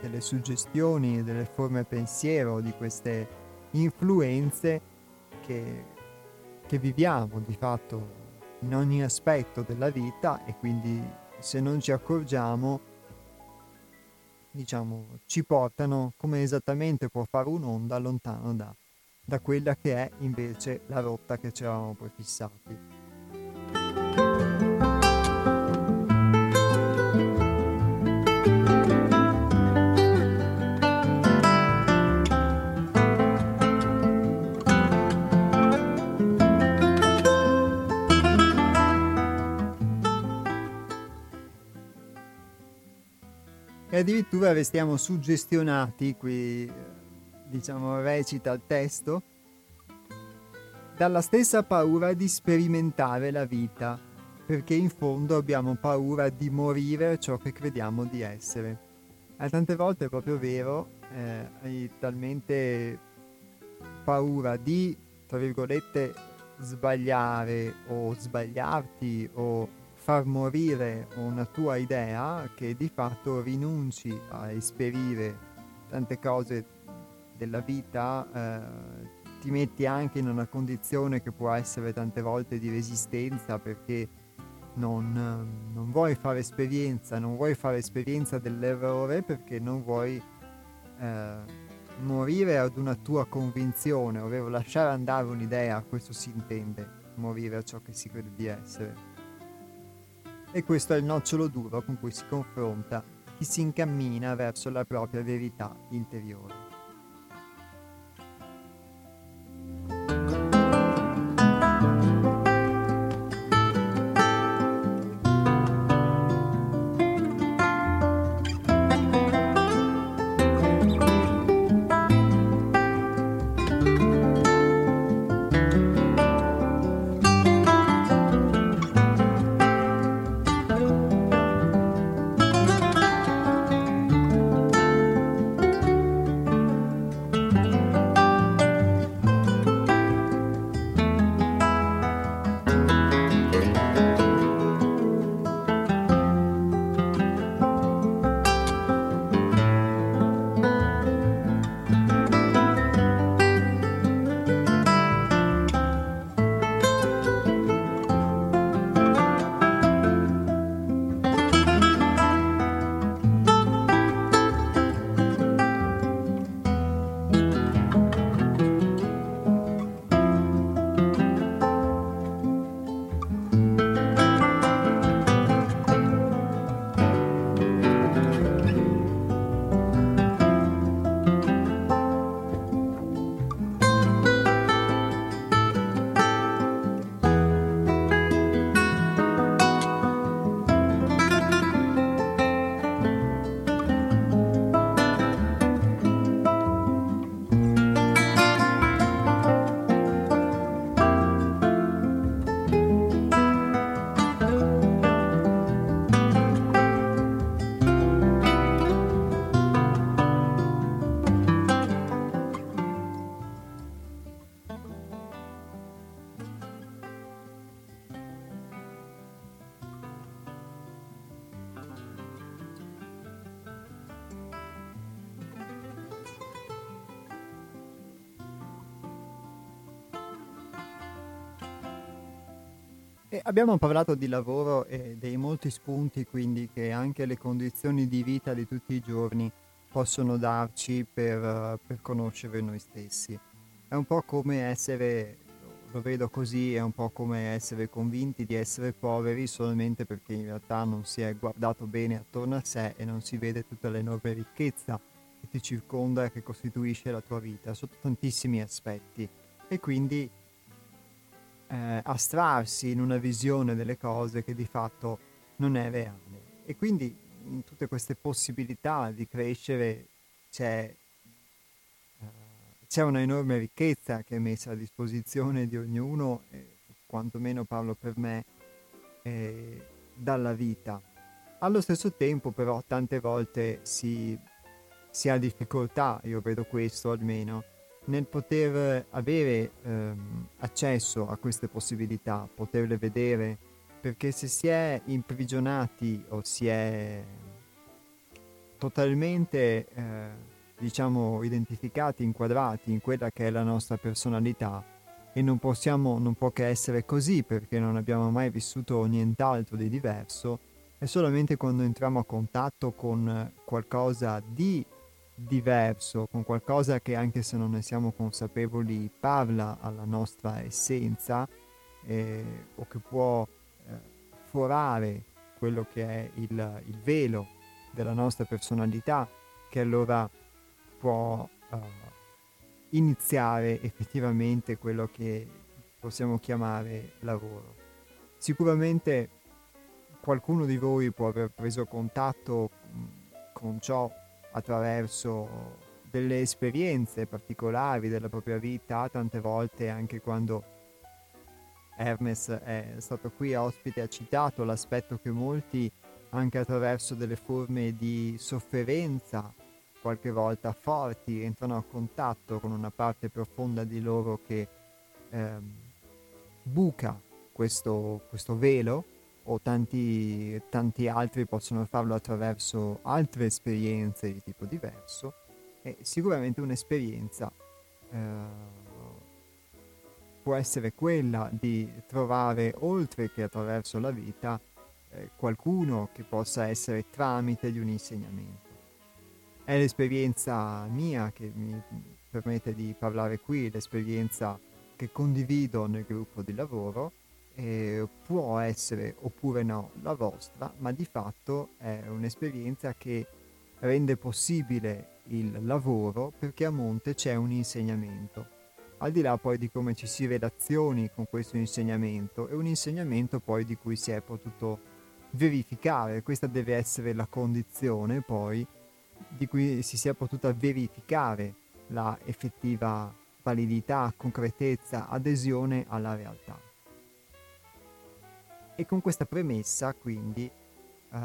delle suggestioni, delle forme pensiero, di queste influenze che, che viviamo di fatto in ogni aspetto della vita e quindi se non ci accorgiamo diciamo ci portano come esattamente può fare un'onda lontano da, da quella che è invece la rotta che ci eravamo prefissati. Addirittura restiamo suggestionati, qui diciamo recita il testo, dalla stessa paura di sperimentare la vita, perché in fondo abbiamo paura di morire ciò che crediamo di essere. E tante volte è proprio vero, eh, hai talmente paura di, tra virgolette, sbagliare o sbagliarti o far morire una tua idea che di fatto rinunci a esperire tante cose della vita, eh, ti metti anche in una condizione che può essere tante volte di resistenza perché non, non vuoi fare esperienza, non vuoi fare esperienza dell'errore perché non vuoi eh, morire ad una tua convinzione, ovvero lasciare andare un'idea, questo si intende, morire a ciò che si crede di essere. E questo è il nocciolo duro con cui si confronta chi si incammina verso la propria verità interiore. Abbiamo parlato di lavoro e dei molti spunti quindi che anche le condizioni di vita di tutti i giorni possono darci per, per conoscere noi stessi. È un po' come essere, lo vedo così, è un po' come essere convinti di essere poveri solamente perché in realtà non si è guardato bene attorno a sé e non si vede tutta l'enorme ricchezza che ti circonda e che costituisce la tua vita sotto tantissimi aspetti. E quindi eh, astrarsi in una visione delle cose che di fatto non è reale. E quindi in tutte queste possibilità di crescere c'è, uh, c'è una enorme ricchezza che è messa a disposizione di ognuno, eh, quantomeno parlo per me, eh, dalla vita. Allo stesso tempo però tante volte si, si ha difficoltà, io vedo questo almeno, nel poter avere ehm, accesso a queste possibilità, poterle vedere, perché se si è imprigionati o si è totalmente, eh, diciamo, identificati, inquadrati in quella che è la nostra personalità e non possiamo, non può che essere così perché non abbiamo mai vissuto nient'altro di diverso, è solamente quando entriamo a contatto con qualcosa di diverso, con qualcosa che anche se non ne siamo consapevoli parla alla nostra essenza eh, o che può eh, forare quello che è il, il, velo della nostra personalità, che allora può uh, iniziare effettivamente quello che possiamo chiamare lavoro. Sicuramente qualcuno di voi può aver preso contatto con ciò attraverso delle esperienze particolari della propria vita, tante volte anche quando Hermes è stato qui ospite ha citato l'aspetto che molti anche attraverso delle forme di sofferenza qualche volta forti entrano a contatto con una parte profonda di loro che ehm, buca questo, questo velo o tanti, tanti altri possono farlo attraverso altre esperienze di tipo diverso e sicuramente un'esperienza eh, può essere quella di trovare oltre che attraverso la vita eh, qualcuno che possa essere tramite di un insegnamento. È l'esperienza mia che mi permette di parlare qui, l'esperienza che condivido nel gruppo di lavoro eh, può essere oppure no la vostra, ma di fatto è un'esperienza che rende possibile il lavoro perché a monte c'è un insegnamento. Al di là poi di come ci si relazioni con questo insegnamento, è un insegnamento poi di cui si è potuto verificare, questa deve essere la condizione poi di cui si sia potuta verificare la effettiva validità, concretezza, adesione alla realtà. E con questa premessa, quindi, uh,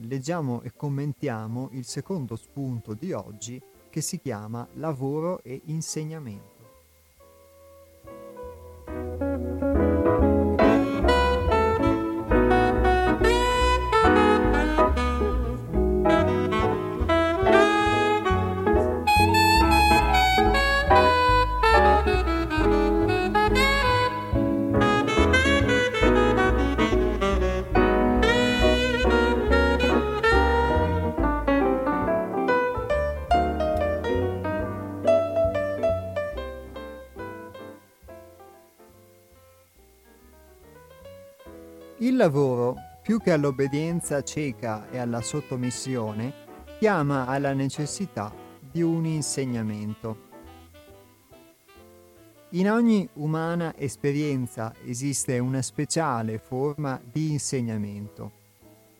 leggiamo e commentiamo il secondo spunto di oggi che si chiama lavoro e insegnamento. Lavoro, più che all'obbedienza cieca e alla sottomissione, chiama alla necessità di un insegnamento. In ogni umana esperienza esiste una speciale forma di insegnamento,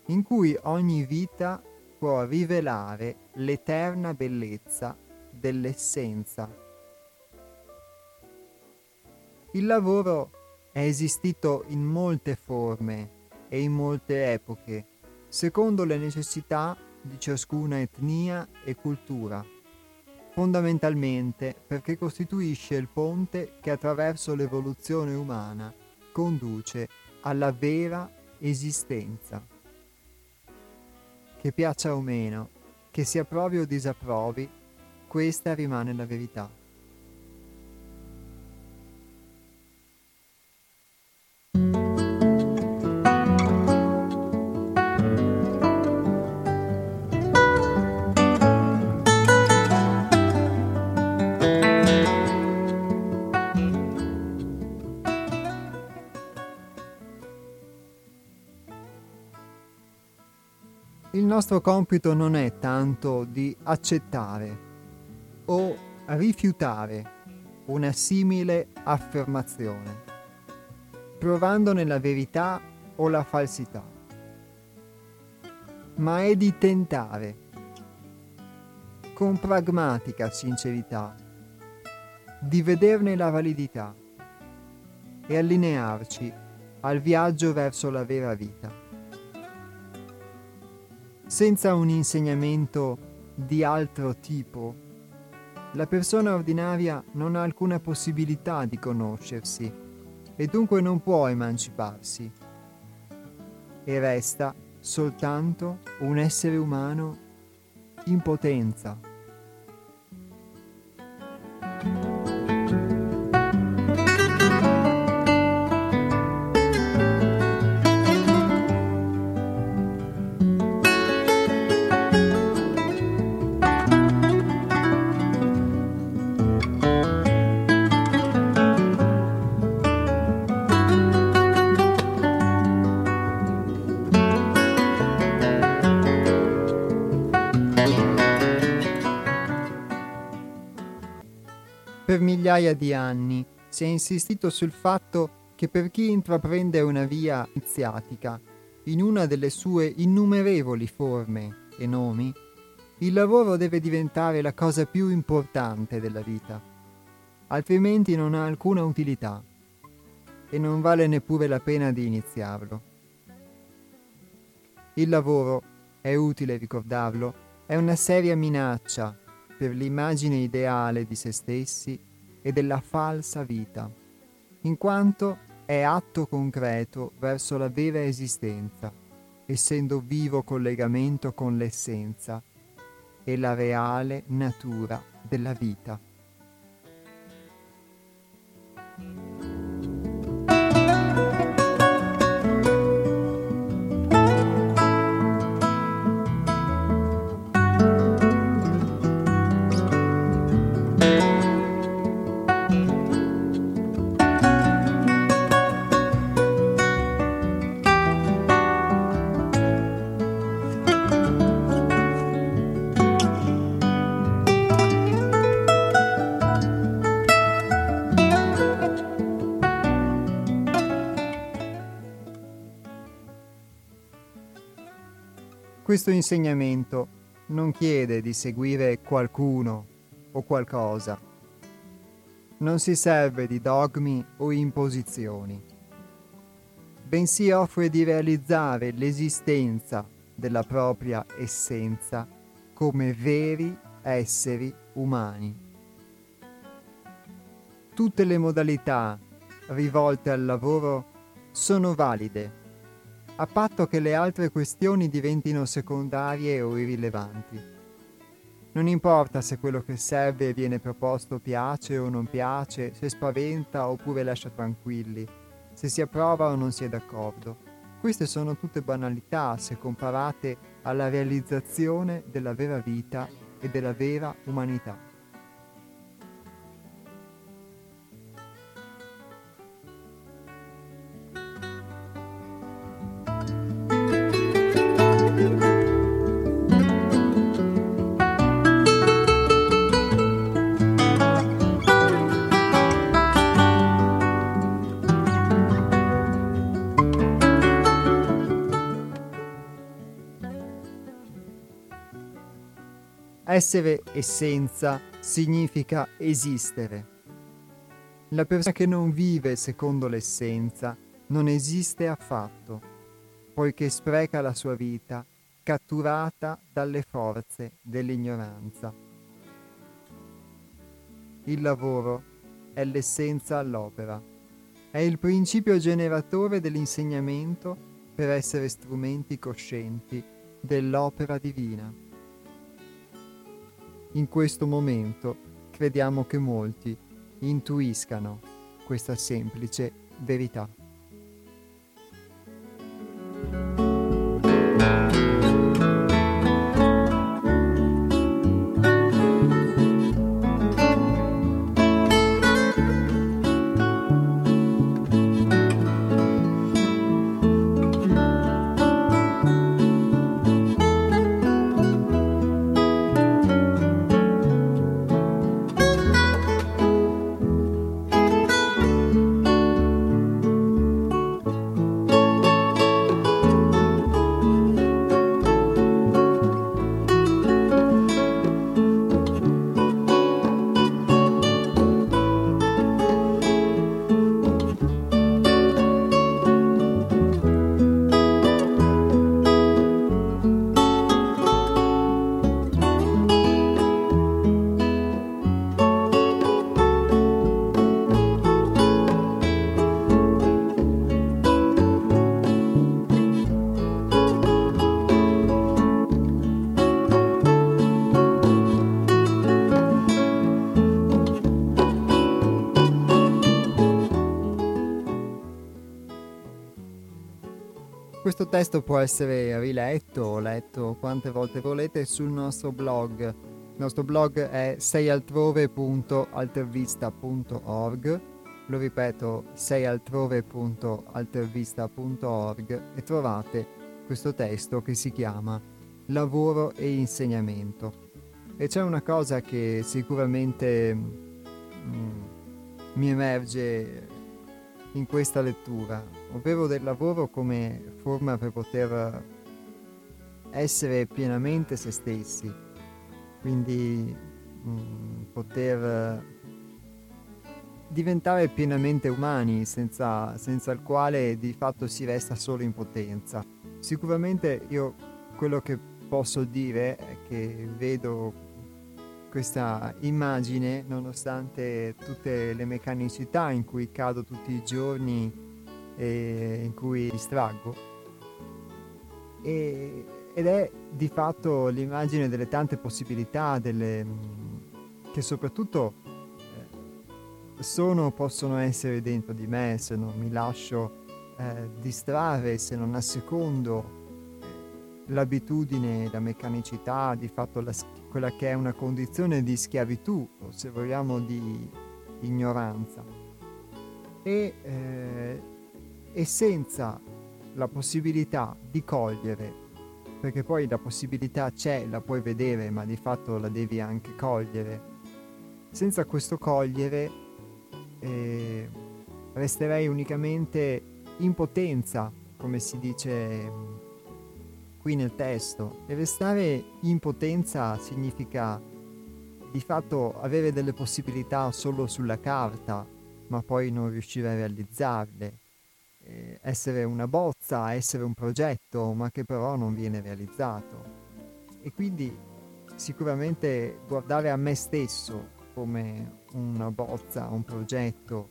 in cui ogni vita può rivelare l'eterna bellezza dell'essenza. Il lavoro è esistito in molte forme e in molte epoche, secondo le necessità di ciascuna etnia e cultura, fondamentalmente perché costituisce il ponte che attraverso l'evoluzione umana conduce alla vera esistenza. Che piaccia o meno, che si approvi o disapprovi, questa rimane la verità. Nostro compito non è tanto di accettare o rifiutare una simile affermazione, provandone la verità o la falsità, ma è di tentare, con pragmatica sincerità, di vederne la validità e allinearci al viaggio verso la vera vita senza un insegnamento di altro tipo, la persona ordinaria non ha alcuna possibilità di conoscersi e dunque non può emanciparsi e resta soltanto un essere umano impotenza. Per migliaia di anni si è insistito sul fatto che per chi intraprende una via iniziatica, in una delle sue innumerevoli forme e nomi, il lavoro deve diventare la cosa più importante della vita, altrimenti non ha alcuna utilità e non vale neppure la pena di iniziarlo. Il lavoro, è utile ricordarlo, è una seria minaccia per l'immagine ideale di se stessi e della falsa vita, in quanto è atto concreto verso la vera esistenza, essendo vivo collegamento con l'essenza e la reale natura della vita. Questo insegnamento non chiede di seguire qualcuno o qualcosa. Non si serve di dogmi o imposizioni, bensì offre di realizzare l'esistenza della propria essenza come veri esseri umani. Tutte le modalità rivolte al lavoro sono valide a patto che le altre questioni diventino secondarie o irrilevanti. Non importa se quello che serve e viene proposto piace o non piace, se spaventa oppure lascia tranquilli, se si approva o non si è d'accordo. Queste sono tutte banalità se comparate alla realizzazione della vera vita e della vera umanità. Essere essenza significa esistere. La persona che non vive secondo l'essenza non esiste affatto, poiché spreca la sua vita catturata dalle forze dell'ignoranza. Il lavoro è l'essenza all'opera, è il principio generatore dell'insegnamento per essere strumenti coscienti dell'opera divina. In questo momento crediamo che molti intuiscano questa semplice verità. Testo può essere riletto o letto quante volte volete sul nostro blog. Il nostro blog è seialtrove.altervista.org lo ripeto, seialtrove.altervista.org e trovate questo testo che si chiama Lavoro e insegnamento. E c'è una cosa che sicuramente mm, mi emerge in questa lettura, ovvero del lavoro come forma per poter essere pienamente se stessi, quindi mm, poter diventare pienamente umani, senza, senza il quale di fatto si resta solo in potenza. Sicuramente io quello che posso dire è che vedo questa immagine, nonostante tutte le meccanicità in cui cado tutti i giorni e in cui distraggo, e, ed è di fatto l'immagine delle tante possibilità, delle, che soprattutto eh, sono, possono essere dentro di me se non mi lascio eh, distrarre, se non assecondo eh, l'abitudine, la meccanicità, di fatto la, quella che è una condizione di schiavitù o se vogliamo di ignoranza. E, eh, e senza la possibilità di cogliere perché poi la possibilità c'è, la puoi vedere, ma di fatto la devi anche cogliere. Senza questo cogliere eh, resterei unicamente in potenza, come si dice qui nel testo. E restare in potenza significa di fatto avere delle possibilità solo sulla carta, ma poi non riuscire a realizzarle. Eh, essere una bozza, essere un progetto, ma che però non viene realizzato. E quindi sicuramente guardare a me stesso come una bozza, un progetto,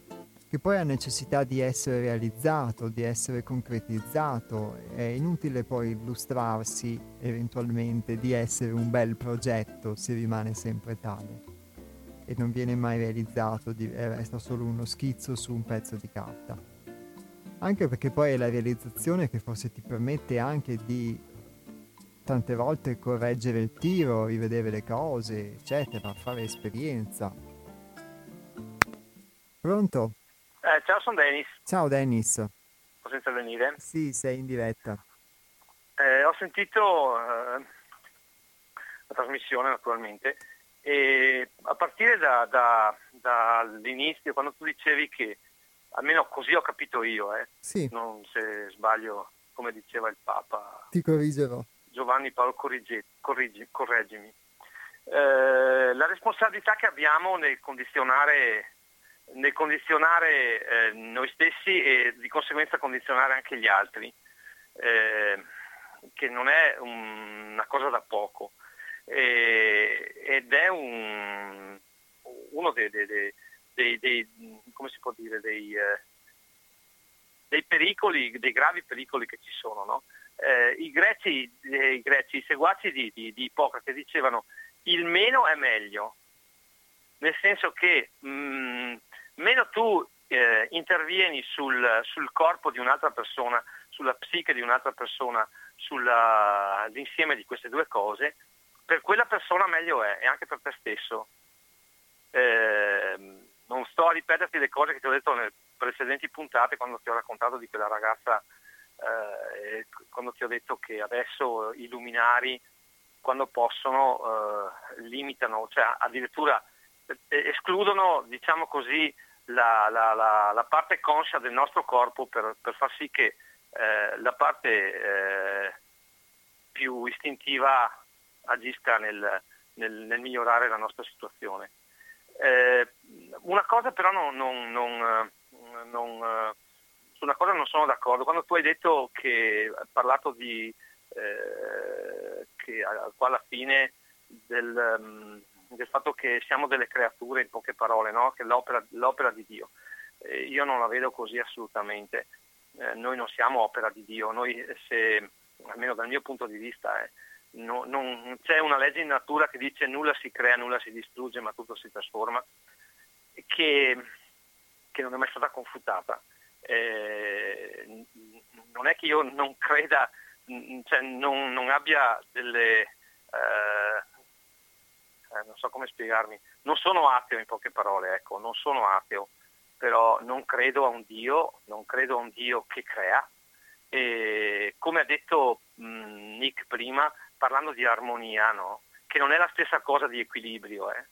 che poi ha necessità di essere realizzato, di essere concretizzato, è inutile poi illustrarsi eventualmente di essere un bel progetto se rimane sempre tale e non viene mai realizzato, resta solo uno schizzo su un pezzo di carta. Anche perché poi è la realizzazione che forse ti permette anche di tante volte correggere il tiro, rivedere le cose, eccetera, fare esperienza. Pronto? Eh, ciao, sono Dennis. Ciao Dennis. Posso intervenire? Sì, sei in diretta. Eh, ho sentito eh, la trasmissione naturalmente e a partire da, da, dall'inizio, quando tu dicevi che, almeno così ho capito io, eh, sì. non se sbaglio come diceva il Papa. Ti corrigerò. Giovanni Paolo corriggi, corriggi, correggimi. Eh, la responsabilità che abbiamo nel condizionare nel condizionare eh, noi stessi e di conseguenza condizionare anche gli altri, eh, che non è un, una cosa da poco eh, ed è un, uno dei, dei, dei, dei, come si può dire, dei, eh, dei pericoli, dei gravi pericoli che ci sono. No? Eh, I, greci, i, greci, i seguaci di, di, di Ippocrate dicevano il meno è meglio, nel senso che mh, mm, meno tu eh, intervieni sul, sul, corpo di un'altra persona, sulla psiche di un'altra persona, sull'insieme di queste due cose, per quella persona meglio è e anche per te stesso. Eh, non sto a ripeterti le cose che ti ho detto nelle precedenti puntate quando ti ho raccontato di quella ragazza, eh, quando ti ho detto che adesso i luminari, quando possono, eh, limitano, cioè addirittura eh, escludono, diciamo così, la, la, la, la, parte conscia del nostro corpo per, per far sì che eh, la parte eh, più istintiva agisca nel, nel, nel, migliorare la nostra situazione. Eh, una cosa però non, non, non, non, su una cosa non sono d'accordo. Quando tu hai detto che hai parlato di eh, che alla fine del, um, del fatto che siamo delle creature, in poche parole, no? che l'opera, l'opera di Dio. Eh, io non la vedo così assolutamente. Eh, noi non siamo opera di Dio, noi se, almeno dal mio punto di vista, eh, no, non c'è una legge in natura che dice nulla si crea, nulla si distrugge, ma tutto si trasforma, che, che non è mai stata confutata. Eh, non è che io non creda, cioè non, non abbia delle... Eh, eh, non so come spiegarmi, non sono ateo in poche parole, ecco, non sono ateo, però non credo a un Dio, non credo a un Dio che crea e come ha detto mh, Nick prima, parlando di armonia, no? che non è la stessa cosa di equilibrio, eh?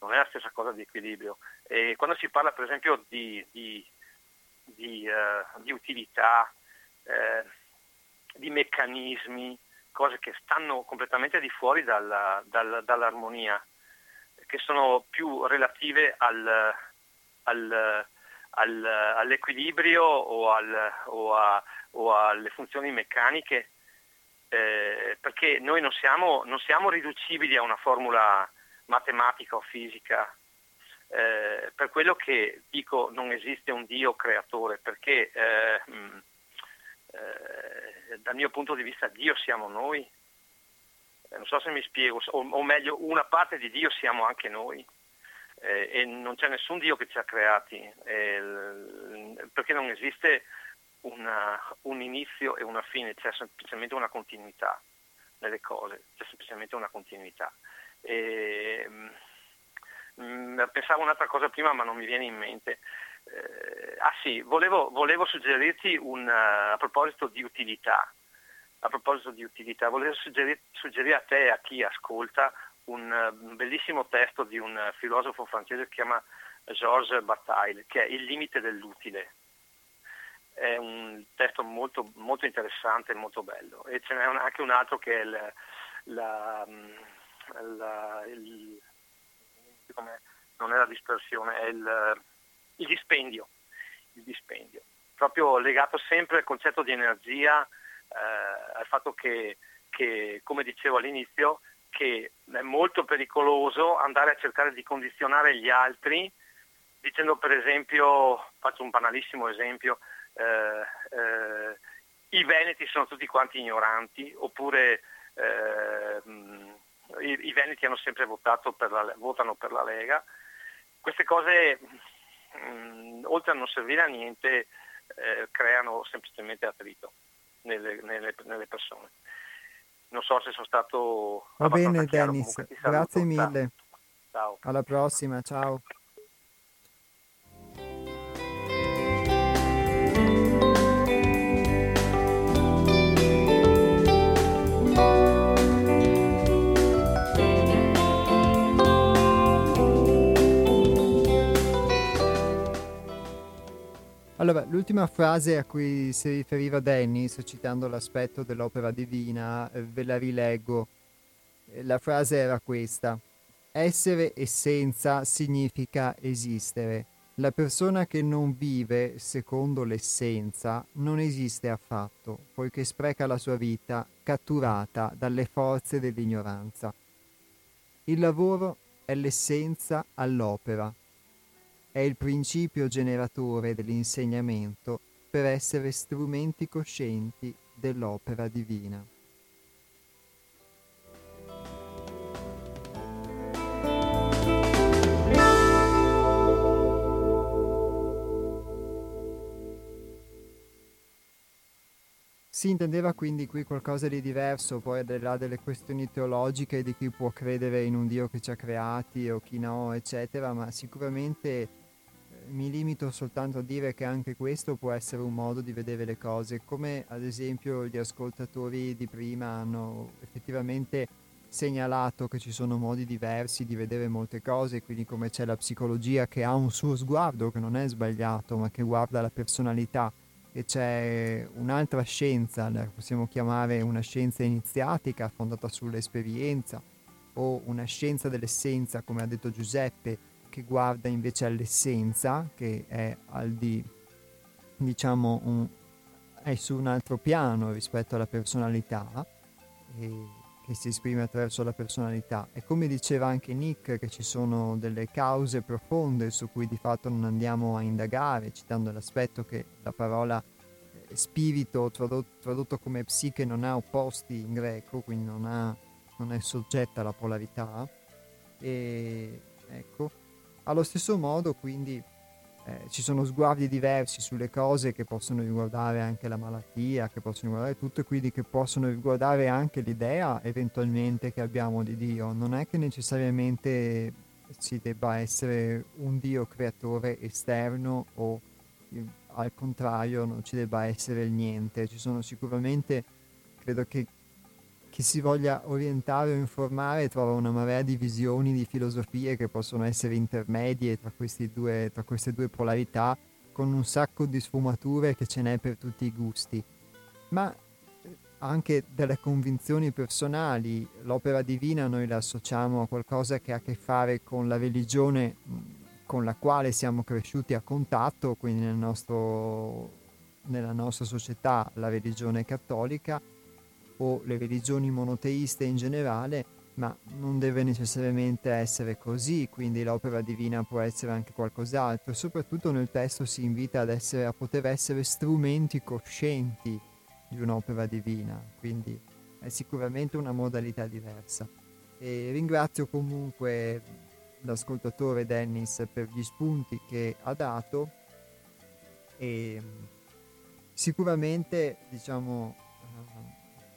Non è la stessa cosa di equilibrio. E quando si parla per esempio di, di, di, uh, di utilità, eh, di meccanismi, cose che stanno completamente di fuori dalla, dalla, dall'armonia, che sono più relative al, al, al, all'equilibrio o, o, a, o, alle funzioni meccaniche, eh, perché noi non siamo, non siamo, riducibili a una formula matematica o fisica. Eh, per quello che dico non esiste un Dio creatore, perché eh, mh, eh, dal mio punto di vista Dio siamo noi, eh, non so se mi spiego, o, o, meglio una parte di Dio siamo anche noi eh, e non c'è nessun Dio che ci ha creati, perché non esiste una, un inizio e una fine, c'è semplicemente una continuità nelle cose, c'è semplicemente una continuità. E, mh, mm, pensavo un'altra cosa prima ma non mi viene in mente. Eh, ah sì, volevo, volevo suggerirti un, uh, a proposito di utilità, a proposito di utilità, volevo suggerire, suggerire a te e a chi ascolta un, uh, un bellissimo testo di un filosofo francese che si chiama Georges Bataille, che è Il limite dell'utile. È un testo molto, molto interessante e molto bello. E ce n'è anche un altro che è il, la, mm, la, il, non è la dispersione, è il il dispendio, il dispendio, proprio legato sempre al concetto di energia, eh, al fatto che, che, come dicevo all'inizio, che è molto pericoloso andare a cercare di condizionare gli altri, dicendo per esempio, faccio un banalissimo esempio, eh, eh, i veneti sono tutti quanti ignoranti, oppure eh, i, i, veneti hanno sempre votato per la, votano per la Lega. Queste cose mh, mm, oltre a non servire a niente, eh, creano semplicemente attrito nelle, nelle, nelle, persone. Non so se sono stato... Va bene Dennis, grazie mille. Ciao. Alla prossima, ciao. Allora, l'ultima frase a cui si riferiva Dennis, citando l'aspetto dell'opera divina, eh, ve la rileggo. Eh, la frase era questa. Essere essenza significa esistere. La persona che non vive secondo l'essenza non esiste affatto, poiché spreca la sua vita catturata dalle forze dell'ignoranza. Il lavoro è l'essenza all'opera, è il principio generatore dell'insegnamento per essere strumenti coscienti dell'opera divina. Si intendeva quindi qui qualcosa di diverso, poi al di là delle questioni teologiche di chi può credere in un Dio che ci ha creati o chi no, eccetera, ma sicuramente mi limito soltanto a dire che anche questo può essere un modo di vedere le cose, come ad esempio gli ascoltatori di prima hanno effettivamente segnalato che ci sono modi diversi di vedere molte cose, quindi come c'è la psicologia che ha un suo sguardo che non è sbagliato, ma che guarda la personalità e c'è un'altra scienza, la possiamo chiamare una scienza iniziatica fondata sull'esperienza o una scienza dell'essenza, come ha detto Giuseppe, che guarda invece all'essenza, che è al di, diciamo, un, è su un altro piano rispetto alla personalità, che si esprime attraverso la personalità. E come diceva anche Nick, che ci sono delle cause profonde su cui di fatto non andiamo a indagare, citando l'aspetto che la parola eh, spirito tradotto, tradotto come psiche non ha opposti in greco, quindi non, ha, non è soggetta alla polarità. E ecco, allo stesso modo, quindi, eh, ci sono sguardi diversi sulle cose che possono riguardare anche la malattia, che possono riguardare tutto e quindi che possono riguardare anche l'idea eventualmente che abbiamo di Dio. Non è che necessariamente ci debba essere un Dio creatore esterno o al contrario non ci debba essere il niente. Ci sono sicuramente, credo che chi si voglia orientare o informare trova una marea di visioni, di filosofie che possono essere intermedie tra, due, tra queste due polarità, con un sacco di sfumature che ce n'è per tutti i gusti. Ma eh, anche delle convinzioni personali, l'opera divina noi la associamo a qualcosa che ha a che fare con la religione con la quale siamo cresciuti a contatto, quindi nel nostro, nella nostra società la religione cattolica, o le religioni monoteiste in generale, ma non deve necessariamente essere così, quindi l'opera divina può essere anche qualcos'altro. Soprattutto nel testo si invita ad essere, a poter essere strumenti coscienti di un'opera divina, quindi è sicuramente una modalità diversa. E ringrazio comunque l'ascoltatore Dennis per gli spunti che ha dato e sicuramente diciamo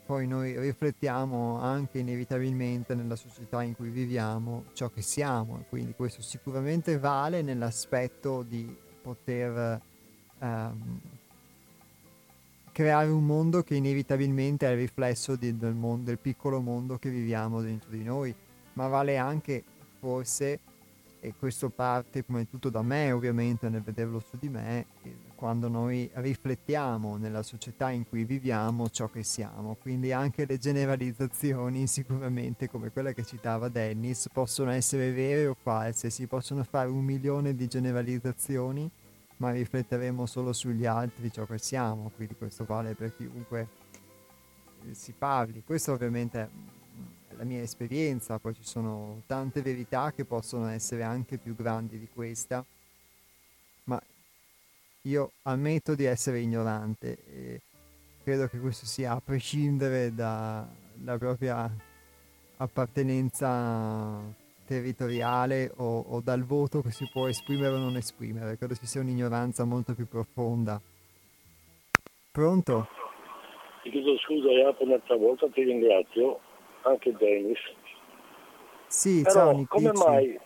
poi noi riflettiamo anche inevitabilmente nella società in cui viviamo ciò che siamo, quindi questo sicuramente vale nell'aspetto di poter um, creare un mondo che inevitabilmente è il riflesso di, del, mondo, del piccolo mondo che viviamo dentro di noi, ma vale anche forse, e questo parte di tutto da me ovviamente nel vederlo su di me, quando noi riflettiamo nella società in cui viviamo ciò che siamo. Quindi anche le generalizzazioni, sicuramente come quella che citava Dennis, possono essere vere o false, si possono fare un milione di generalizzazioni, ma rifletteremo solo sugli altri ciò che siamo, quindi questo vale per chiunque si parli. Questo ovviamente è la mia esperienza, poi ci sono tante verità che possono essere anche più grandi di questa io ammetto di essere ignorante e credo che questo sia a prescindere dalla propria appartenenza territoriale o, o, dal voto che si può esprimere o non esprimere. Credo ci sia un'ignoranza molto più profonda. Pronto? Ti chiedo scusa, Iapo, un'altra volta ti ringrazio, anche Dennis. Sì, Però, ciao Nick. come mai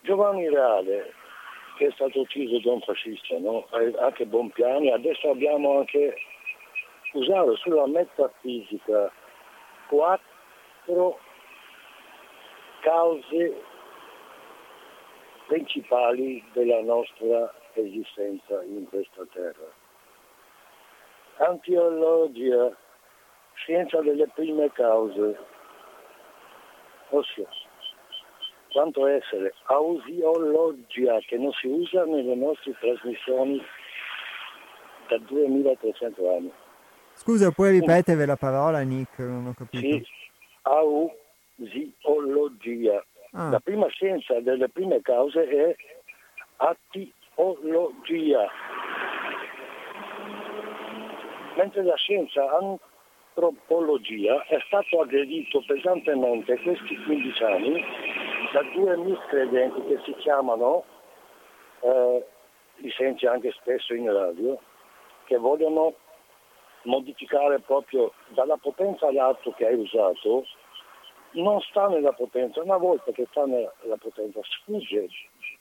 Giovanni Reale che è stato ucciso da un fascista, no? anche Bompiani, adesso abbiamo anche usato sulla metafisica quattro cause principali della nostra esistenza in questa terra. Antiologia, scienza delle prime cause, ossia quanto essere ausiologia che non si usa nelle nostre trasmissioni da 2300 anni. Scusa, puoi ripetere la parola Nick? Non ho capito. Sì, ausiologia. Ah. La prima scienza delle prime cause è atiologia. Mentre la scienza antropologia è stato aggredito pesantemente questi 15 anni da due miscredenti che si chiamano, eh, li senti anche spesso in radio, che vogliono modificare proprio dalla potenza all'atto che hai usato, non sta nella potenza, una volta che sta nella potenza sfugge,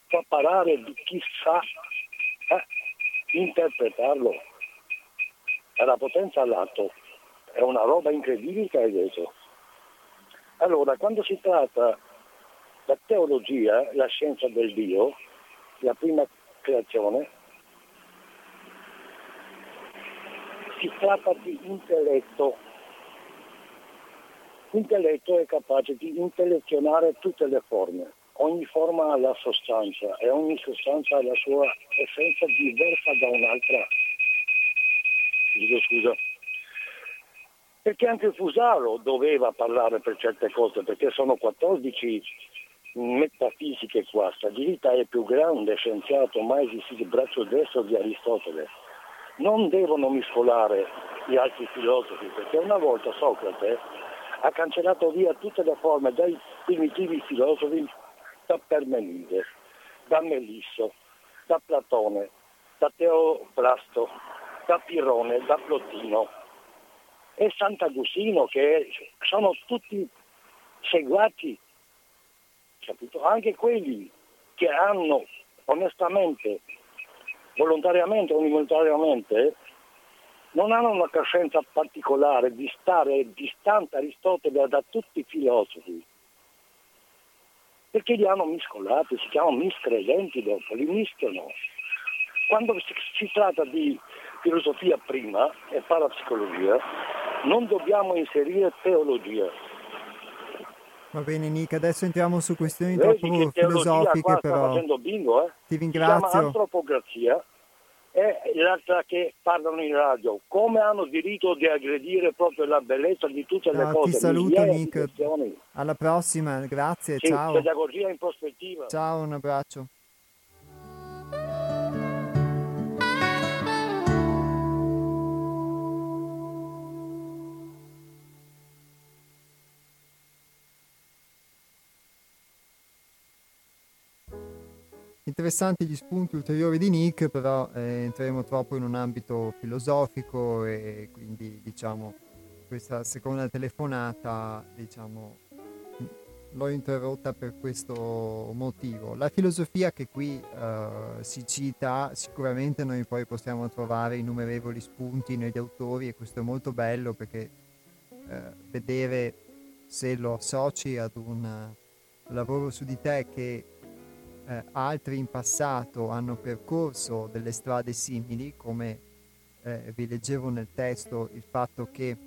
fa parare di chi sa eh, interpretarlo. La potenza all'atto, è una roba incredibile che hai detto. Allora, quando si tratta la teologia, la scienza del Dio, la prima creazione, si tratta di intelletto. L'intelletto è capace di intellezionare tutte le forme. Ogni forma ha la sostanza e ogni sostanza ha la sua essenza diversa da un'altra. Dico scusa. Perché anche Fusaro doveva parlare per certe cose, perché sono 14 metafisiche qua, stabilità è il più grande scienziato mai esistito, il braccio destro di Aristotele. Non devono miscolare gli altri filosofi, perché una volta Socrate ha cancellato via tutte le forme dai primitivi filosofi da Permenide, da Melisso, da Platone, da Teobrasto, da Pirone, da Plotino e Sant'Agostino che sono tutti seguati, capito? anche quelli che hanno onestamente, volontariamente o involontariamente, non hanno una coscienza particolare di stare distante Aristotele da tutti i filosofi, perché li hanno miscolati, si chiamano miscredenti dopo, li mischiano. Quando si tratta di filosofia prima e parapsicologia, non dobbiamo inserire teologia. Va bene Nick, adesso entriamo su questioni Vedi troppo filosofiche però. Bingo, eh? Ti ringrazio. Si chiama antropocrazia e l'altra che parlano in radio. Come hanno diritto di aggredire proprio la bellezza di tutte le no, cose? Ti saluto Nick. Alla prossima, grazie, sì, ciao. Pedagogia in prospettiva. Ciao, un abbraccio. Interessanti gli spunti ulteriori di Nick, però eh, entreremo troppo in un ambito filosofico e quindi diciamo questa seconda telefonata diciamo, l'ho interrotta per questo motivo. La filosofia che qui eh, si cita, sicuramente noi poi possiamo trovare innumerevoli spunti negli autori e questo è molto bello perché eh, vedere se lo associ ad un lavoro su di te che eh, altri in passato hanno percorso delle strade simili, come eh, vi leggevo nel testo il fatto che